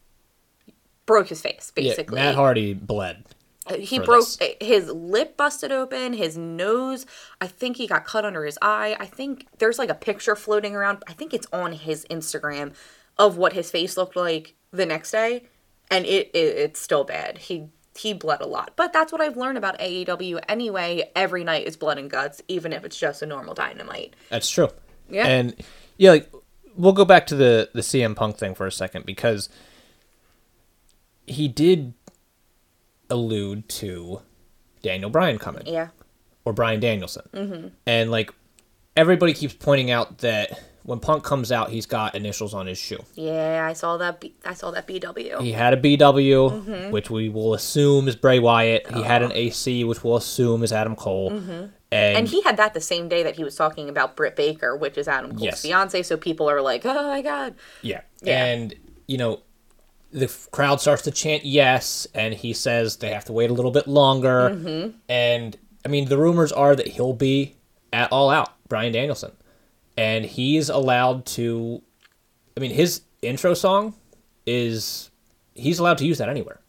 broke his face, basically. Yeah, Matt Hardy bled. Uh, he broke this. his lip busted open his nose i think he got cut under his eye i think there's like a picture floating around i think it's on his instagram of what his face looked like the next day and it, it it's still bad. He he bled a lot. But that's what i've learned about aew anyway. Every night is blood and guts even if it's just a normal dynamite. That's true. Yeah. And yeah, like we'll go back to the the CM Punk thing for a second because he did allude to Daniel Bryan coming. Yeah. Or Bryan Danielson, mm-hmm. and like everybody keeps pointing out that when Punk comes out, he's got initials on his shoe. yeah i saw that B- i saw that bw He had a BW, Mm-hmm. which we will assume is Bray Wyatt. He had an AC, which we'll assume is Adam Cole. And, Mm-hmm. and he had that the same day that he was talking about Britt Baker, which is Adam Cole's Yes. fiance. So people are like, "Oh my god!" Yeah. Yeah. And, you know, the crowd starts to chant yes, and he says they have to wait a little bit longer. Mm-hmm. And, I mean, the rumors are that he'll be at All Out, Bryan Danielson. And he's allowed to. I mean, his intro song is. He's allowed to use that anywhere.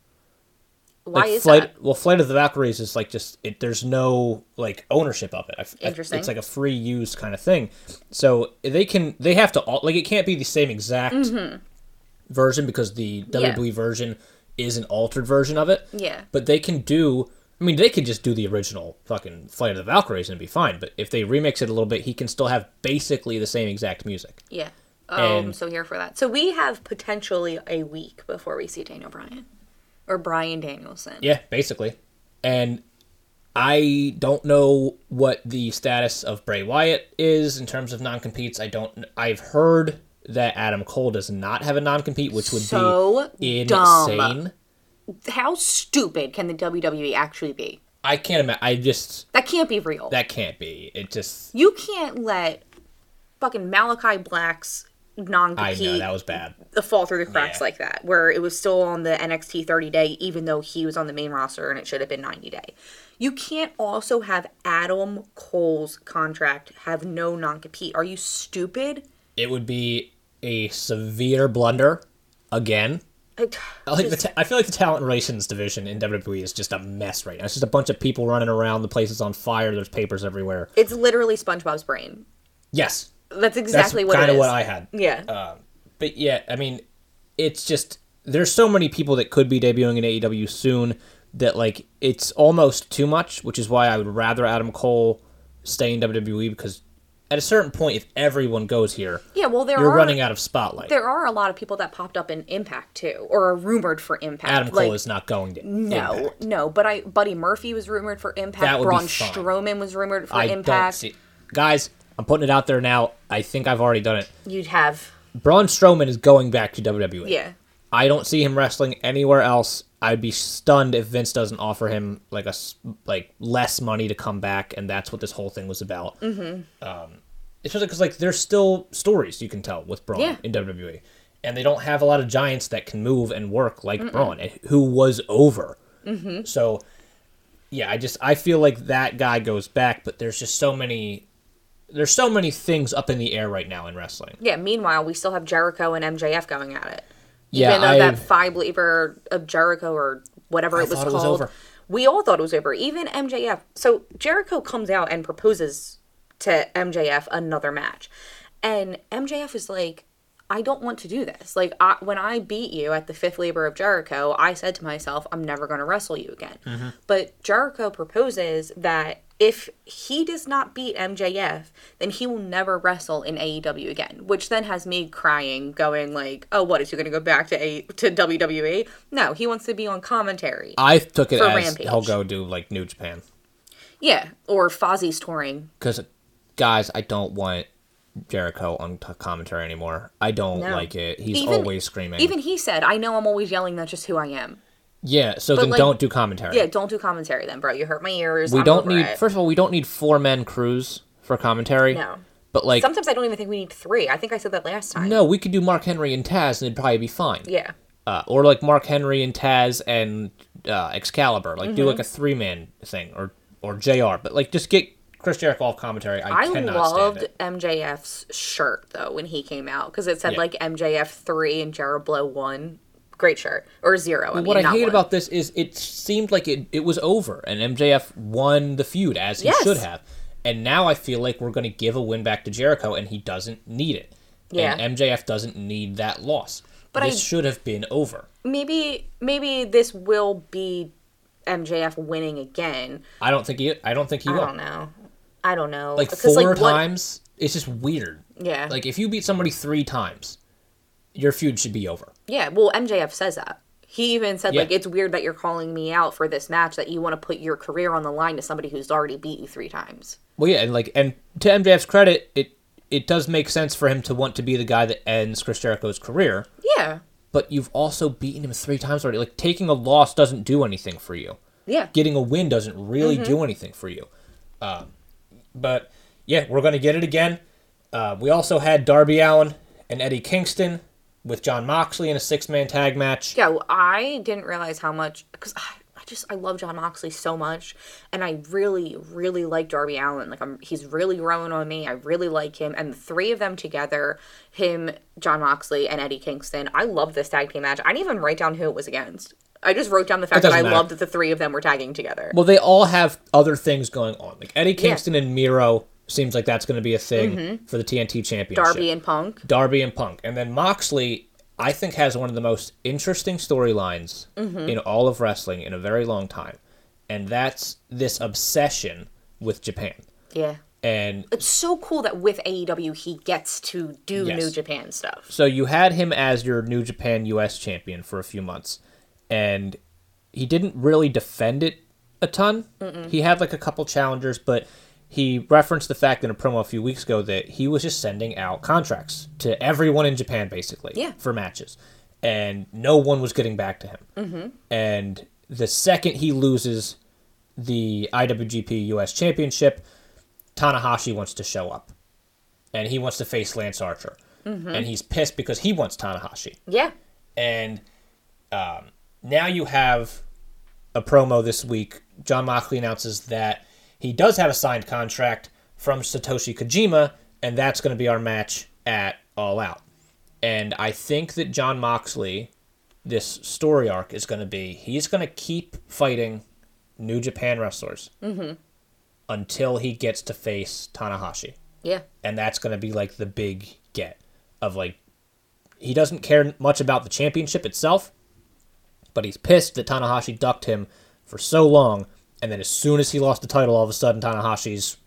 Why like is flight that? well flight of the valkyries is like just it, there's no like ownership of it I f- I- Interesting. it's like a free use kind of thing so they can they have to all like it can't be the same exact version because the Mm-hmm. Yeah. Version is an altered version of it Yeah. but they can do I mean they could just do the original fucking flight of the valkyries and it'd be fine but if they remix it a little bit he can still have basically the same exact music Yeah. Oh, I'm so here for that. So we have potentially a week before we see Daniel Bryan or Bryan Danielson. Yeah, basically. And I don't know what the status of Bray Wyatt is in terms of non-competes. I don't. I've heard that Adam Cole does not have a non-compete, which would So be dumb. How stupid can the WWE actually be? I can't imagine. I just That can't be real. that can't be. It just. you can't let fucking Malachi Black's non-compete know that was bad. fall through the cracks Yeah. like that, where it was still on the NXT 30 day, even though he was on the main roster and it should have been 90 day. You can't also have Adam Cole's contract have no non compete. Are you stupid? It would be a severe blunder again. I, like the ta- I feel like the talent relations division in WWE is just a mess right now. It's just a bunch of people running around. The place is on fire. There's papers everywhere. it's literally SpongeBob's brain. Yes, That's that's exactly what kind of what I had. yeah. Um, but yeah, I mean, it's just there's so many people that could be debuting in AEW soon that like it's almost too much, which is why I would rather Adam Cole stay in WWE because at a certain point, if everyone goes here, yeah, well, there you're are running out of spotlight. there are a lot of people that popped up in Impact too, or are rumored for Impact. Adam Cole Like, is not going to. no, Impact. no, but I Buddy Murphy was rumored for Impact. That would be Braun fine. Strowman was rumored for I Impact. see. Guys, I'm putting it out there now. I think I've already done it. You'd have Braun Strowman is going back to WWE. yeah. I don't see him wrestling anywhere else. I'd be stunned if Vince doesn't offer him like a like less money to come back, and that's what this whole thing was about. Mm-hmm. Um, especially because like there's still stories you can tell with Braun Yeah. in WWE, and they don't have a lot of giants that can move and work like Braun, and who was over. Mm-hmm. So, yeah, I just I feel like that guy goes back, but there's just so many. There's so many things up in the air right now in wrestling. Yeah, meanwhile, we still have Jericho and MJF going at it. Yeah, Even though I- that Phi Believer of Jericho or whatever I it was thought it called was over. We all thought it was over. Even MJF. So Jericho comes out and proposes to MJF another match. And MJF is like, I don't want to do this. Like, I, when I beat you at the fifth labor of Jericho, I said to myself, I'm never going to wrestle you again. Mm-hmm. But Jericho proposes that if he does not beat MJF, then he will never wrestle in AEW again. Which then has me crying, going like, "Oh, what is he going to go back to a to WWE? No, he wants to be on commentary. I took it as Rampage. he'll go do like New Japan yeah, or Fozzy's touring. because guys, I don't want Jericho on commentary anymore. I don't No. like it. He's Even- always screaming. Even he said, "I know I'm always yelling. That's just who I am." Yeah, so then like- don't do commentary. Yeah, don't do commentary then, bro. You hurt my ears. we I'm don't need. it. First of all, we don't need four men crews for commentary. No. But like, Sometimes I don't even think we need three. I think I said that last time. no, we could do Mark Henry and Taz, and it'd probably be fine. Yeah. uh, or like Mark Henry and Taz and uh, Excalibur, like do Mm-hmm. like a three man thing, or or Jr. But like just get Chris Jericho off commentary. I, I loved. MJF's shirt though when he came out because it said Yeah. like MJF three and Jared Blow one. Great shirt or zero. I mean, what I hate one. about this is it seemed like it, it was over, and MJF won the feud as he Yes. should have. And now I feel like we're going to give a win back to Jericho, and he doesn't need it. Yeah. And MJF doesn't need that loss. But this I- should have been over. maybe maybe this will be MJF winning again. I don't think he. I don't think he I will. don't know. I don't know. Like four like, what- times, it's just weird. Yeah. Like if you beat somebody three times, your feud should be over. Yeah, well, MJF says that. He even said, Yeah. like, it's weird that you're calling me out for this match, that you want to put your career on the line to somebody who's already beat you three times. Well, yeah, and like, and to MJF's credit, it it does make sense for him to want to be the guy that ends Chris Jericho's career. Yeah. But you've also beaten him three times already. Like taking a loss doesn't do anything for you. Yeah. Getting a win doesn't really do anything for you. Um, but yeah, we're gonna get it again. Uh, we also had Darby Allin and Eddie Kingston with Jon Moxley in a six man tag match. Yeah, well, I didn't realize how much, because I, I just, I love Jon Moxley so much. And I really, really like Darby Allin. Like, I'm, he's really growing on me. I really like him. And the three of them together, him, Jon Moxley, and Eddie Kingston, I love this tag team match. I didn't even write down who it was against. I just wrote down the fact that I matter. loved that the three of them were tagging together. Well, they all have other things going on. Like Eddie Kingston and Miro seems like that's going to be a thing mm-hmm. for the TNT Championship. Darby and Punk. Darby and Punk, and then Moxley. I think has one of the most interesting storylines mm-hmm. in all of wrestling in a very long time, and that's this obsession with Japan. Yeah. And It's so cool that with AEW he gets to do Yes. New Japan stuff. so you had him as your New Japan US champion for a few months, and he didn't really defend it a ton. He had like a couple challengers, but he referenced the fact in a promo a few weeks ago that he was just sending out contracts to everyone in Japan, basically, Yeah. for matches, and no one was getting back to him. Mm-hmm. And the second he loses the IWGP US Championship, Tanahashi wants to show up, and he wants to face Lance Archer, and he's pissed because he wants Tanahashi Yeah. and um, now you have a promo this week. Jon Moxley announces that he does have a signed contract from Satoshi Kojima, and that's going to be our match at All Out. And I think that Jon Moxley, this story arc is going to be he's going to keep fighting New Japan wrestlers mm-hmm. until he gets to face Tanahashi Yeah. and that's going to be like the big get of like he doesn't care much about the championship itself but he's pissed that Tanahashi ducked him for so long and then as soon as he lost the title all of a sudden Tanahashi's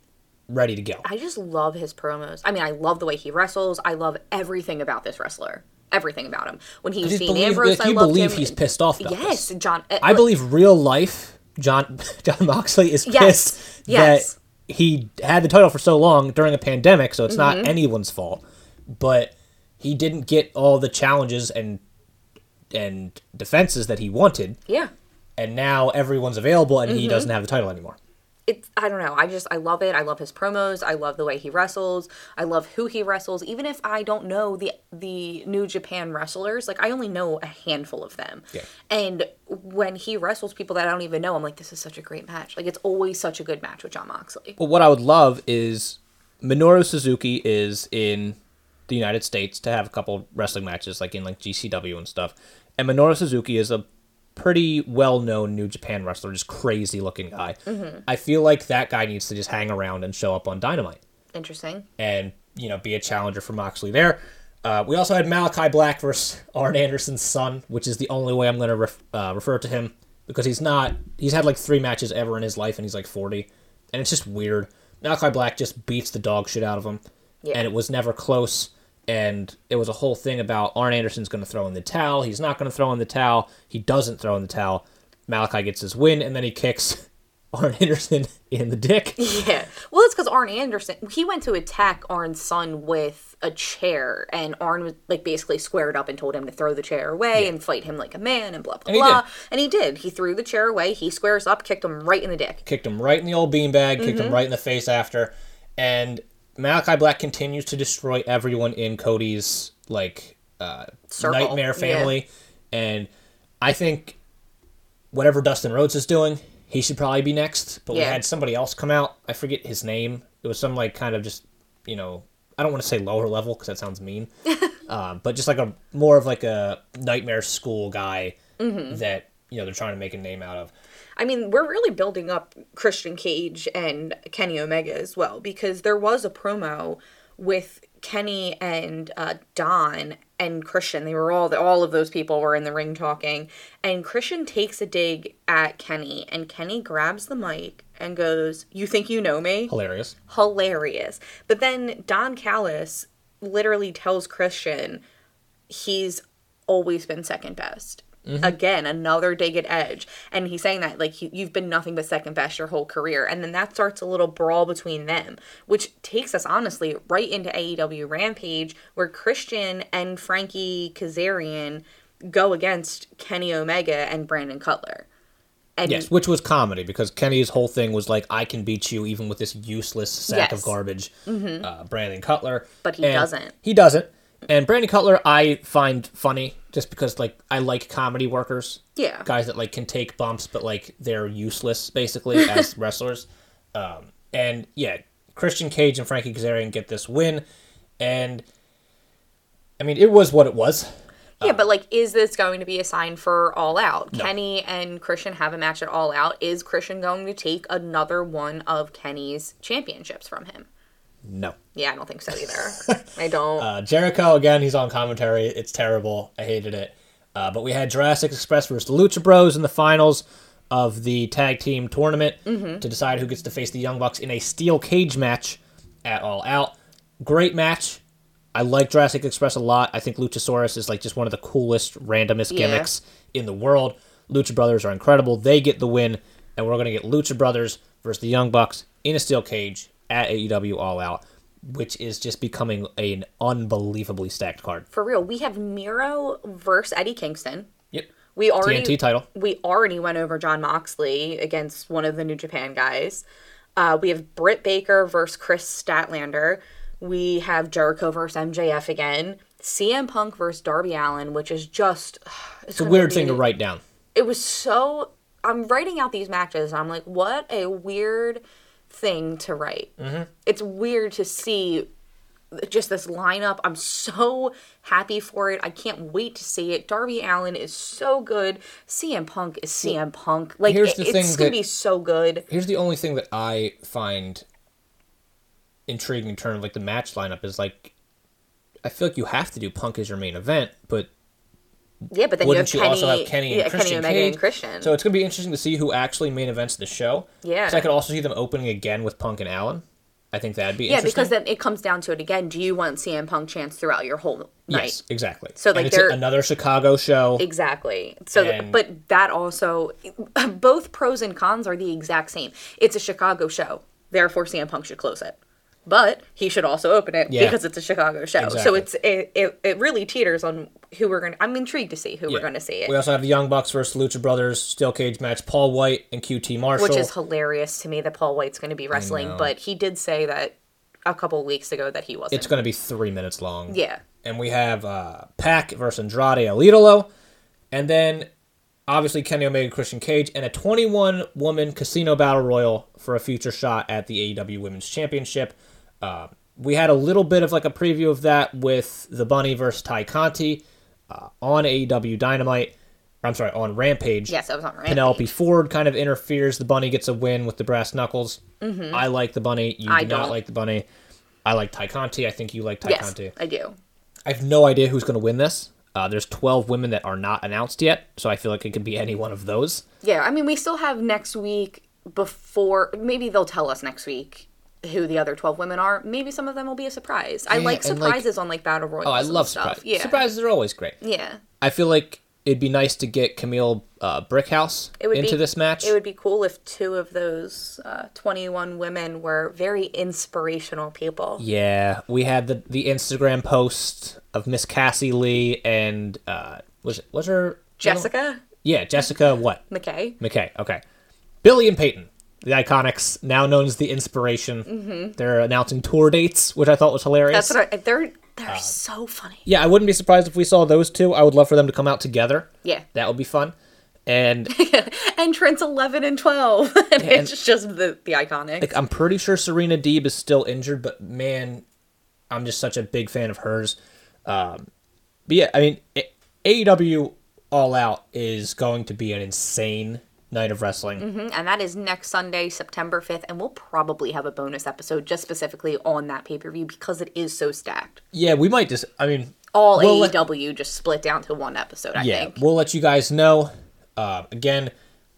ready to go I just love his promos. I mean, I love the way he wrestles. I love everything about this wrestler. Everything about him. When he was you Dean believe, Ambrose, like, I you loved believe him. he's pissed off Yes, this John. uh, I believe real life John Jon Moxley is Yes, pissed yes. that he had the title for so long during a pandemic, so it's Mm-hmm. not anyone's fault. But he didn't get all the challenges and and defenses that he wanted, Yeah. And now everyone's available and Mm-hmm. he doesn't have the title anymore. It's I don't know. I just I love it. I love his promos. I love the way he wrestles. I love who he wrestles. Even if I don't know the the New Japan wrestlers, like I only know a handful of them. Yeah. And when he wrestles people that I don't even know, I'm like, this is such a great match. Like it's always such a good match with Jon Moxley. But what I would love is Minoru Suzuki is in the United States to have a couple wrestling matches, like in like GCW and stuff. And Minoru Suzuki is a pretty well known New Japan wrestler, just crazy looking guy. I feel like that guy needs to just hang around and show up on Dynamite Interesting. and you know be a challenger for Moxley there. Uh, we also had Malachi Black versus Arn Anderson's son, which is the only way I'm going to ref- uh, refer to him because he's not. He's had like three matches ever in his life, and he's like 40, and it's just weird. Malachi Black just beats the dog shit out of him, Yeah. and it was never close. And it was a whole thing about Arn Anderson's going to throw in the towel. He's not going to throw in the towel. He doesn't throw in the towel. Malakai gets his win, and then he kicks Arn Anderson in the dick. Yeah. Well, it's because Arn Anderson, he went to attack Arn's son with a chair, and Arn was like basically squared up and told him to throw the chair away and fight him like a man and blah, blah, And blah. did. And he did. He threw the chair away, he squares up, kicked him right in the dick. kicked him right in the old beanbag, kicked Mm-hmm. him right in the face after, and Malakai Black continues to destroy everyone in Cody's like uh, nightmare yeah. family, and I think whatever Dustin Rhodes is doing, he should probably be next. But we had somebody else come out. I forget his name. It was some like kind of just you know I don't want to say lower level because that sounds mean, um, but just like a more of like a nightmare school guy Mm-hmm. that you know they're trying to make a name out of. I mean, we're really building up Christian Cage and Kenny Omega as well because there was a promo with Kenny and uh, Don and Christian. They were all all of those people were in the ring talking, and Christian takes a dig at Kenny, and Kenny grabs the mic and goes, "You think you know me?" Hilarious. hilarious. But then Don Callis literally tells Christian he's always been second best. Again, another dig at Edge. And he's saying that, like, you- you've been nothing but second best your whole career. And then that starts a little brawl between them, which takes us, honestly, right into AEW Rampage, where Christian and Frankie Kazarian go against Kenny Omega and Brandon Cutler. And Yes, which was comedy because Kenny's whole thing was like, "I can beat you even with this useless sack of Yes. garbage." Uh, Brandon Cutler, But he And doesn't. He doesn't. And Brandon Cutler, I find funny just because like I like comedy workers. Yeah. guys that like can take bumps, but like they're useless basically as wrestlers. Um, and yeah, Christian Cage and Frankie Kazarian get this win, and I mean it was what it was. Yeah, but like, is this going to be a sign for All Out? Kenny and Christian have a match at All Out. Is Christian going to take another one of Kenny's championships from him? No. Yeah, I don't think so either. I don't. Uh, Jericho again, he's on commentary. It's terrible. I hated it. Uh, but we had Jurassic Express versus the Lucha Bros in the finals of the tag team tournament to decide who gets to face the Young Bucks in a steel cage match at All Out. Great match. I like Jurassic Express a lot. I think Luchasaurus is like just one of the coolest, randomest Yeah. gimmicks in the world. Lucha Brothers are incredible. They get the win, and we're going to get Lucha Brothers versus the Young Bucks in a steel cage at AEW All Out, which is just becoming an unbelievably stacked card. for real, we have Miro versus Eddie Kingston. Yep. We already TNT title. We already went over Jon Moxley against one of the New Japan guys. Uh, we have Britt Baker versus Kris Statlander. We have Jericho versus MJF again. CM Punk versus Darby Allin, which is just It's a weird thing to write down. It was so. I'm writing out these matches. And I'm like, what a weird thing to write. Mm-hmm. It's weird to see just this lineup. I'm so happy for it. I can't wait to see it. Darby Allin is so good. CM Punk is CM Punk. Like here's it- the it's gonna be so good. Here's the only thing that I find intriguing in terms of like the match lineup is like I feel like you have to do Punk as your main event, but Yeah, but then wouldn't you you have Kenny, also have Kenny and yeah, Christian Kenny Omega Cage? and Christian. So it's gonna be interesting to see who actually main events the show. Yeah. 'Cause I could also see them opening again with Punk and Allin. I think that'd be yeah, because then it comes down to it again. Do you want CM Punk chance throughout your whole night? yes, exactly. So, And like, it's they're- another Chicago show. Exactly. So, And- but that also, both pros and cons are the exact same. It's a Chicago show, therefore CM Punk should close it, but he should also open it Yeah. because it's a Chicago show. So it's it, it, it really teeters on who we're gonna. I'm intrigued to see who Yeah. we're gonna see it, We also have the Young Bucks versus Lucha Brothers steel cage match. Paul White and QT Marshall. which is hilarious to me that Paul White's going to be wrestling, but he did say that a couple weeks ago that he wasn't. it's going to be three minutes long. yeah. and we have uh, Pac versus Andrade El Idolo, and then obviously Kenny Omega, Christian Cage, and a 21 woman casino battle royal for a future shot at the AEW Women's Championship. Uh, we had a little bit of like a preview of that with the Bunny versus Tay Conti uh, on AEW Dynamite. I'm sorry, on Rampage. Yes, I was on Rampage. Penelope Ford kind of interferes. The bunny gets a win with the brass knuckles. Mm-hmm. I like the bunny. You I do not don't. like the bunny. I like Tay Conti. I think you like Tay Yes, Conti. I do. I have no idea who's going to win this. Uh, there's 12 women that are not announced yet, so I feel like it could be any one of those. Yeah, I mean, we still have next week before. Maybe they'll tell us next week who the other 12 women are. Maybe some of them will be a surprise. I Yeah, like and, like- surprises on like Battle Royals. Oh, I love stuff. surprises. Yeah. Surprises are always great. Yeah. I feel like it'd be nice to get Kamille uh, Brickhouse into be, this match. It would be cool if two of those uh, 21 women were very inspirational people. Yeah, we had the the Instagram post of Miss Cassie Lee and uh, was it was her Jessica Yeah, Jessica what McKay. McKay. Okay, Billie and Peyton, the Iconics, now known as the Inspiration. Mm-hmm. They're announcing tour dates, which I thought was hilarious. That's what I, they're they're Uh, so funny. yeah, I wouldn't be surprised if we saw those two. I would love for them to come out together. Yeah. That would be fun. And Entrance 11 and 12. and it's just the the iconic. like I'm pretty sure Serena Deeb is still injured, but man, I'm just such a big fan of hers. Um, but yeah, I mean, AEW All Out is going to be an insane night of wrestling. Mhm, and that is next Sunday, September 5th, and we'll probably have a bonus episode just specifically on that pay-per-view because it is so stacked. Yeah, we might just. I mean, All we'll let- AEW just split down to one episode, I yeah, think. we'll let you guys know. Uh, again,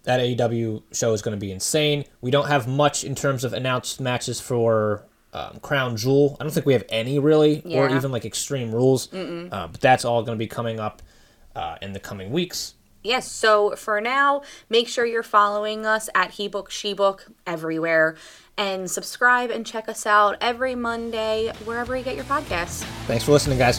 that AEW show is going to be insane. We don't have much in terms of announced matches for um, Crown Jewel. I don't think we have any really, or even like Extreme Rules. Uh, but that's all going to be coming up uh, in the coming weeks. Yes, so for now, make sure you're following us at HeBook SheBook everywhere and subscribe and check us out every Monday wherever you get your podcasts. Thanks for listening, guys.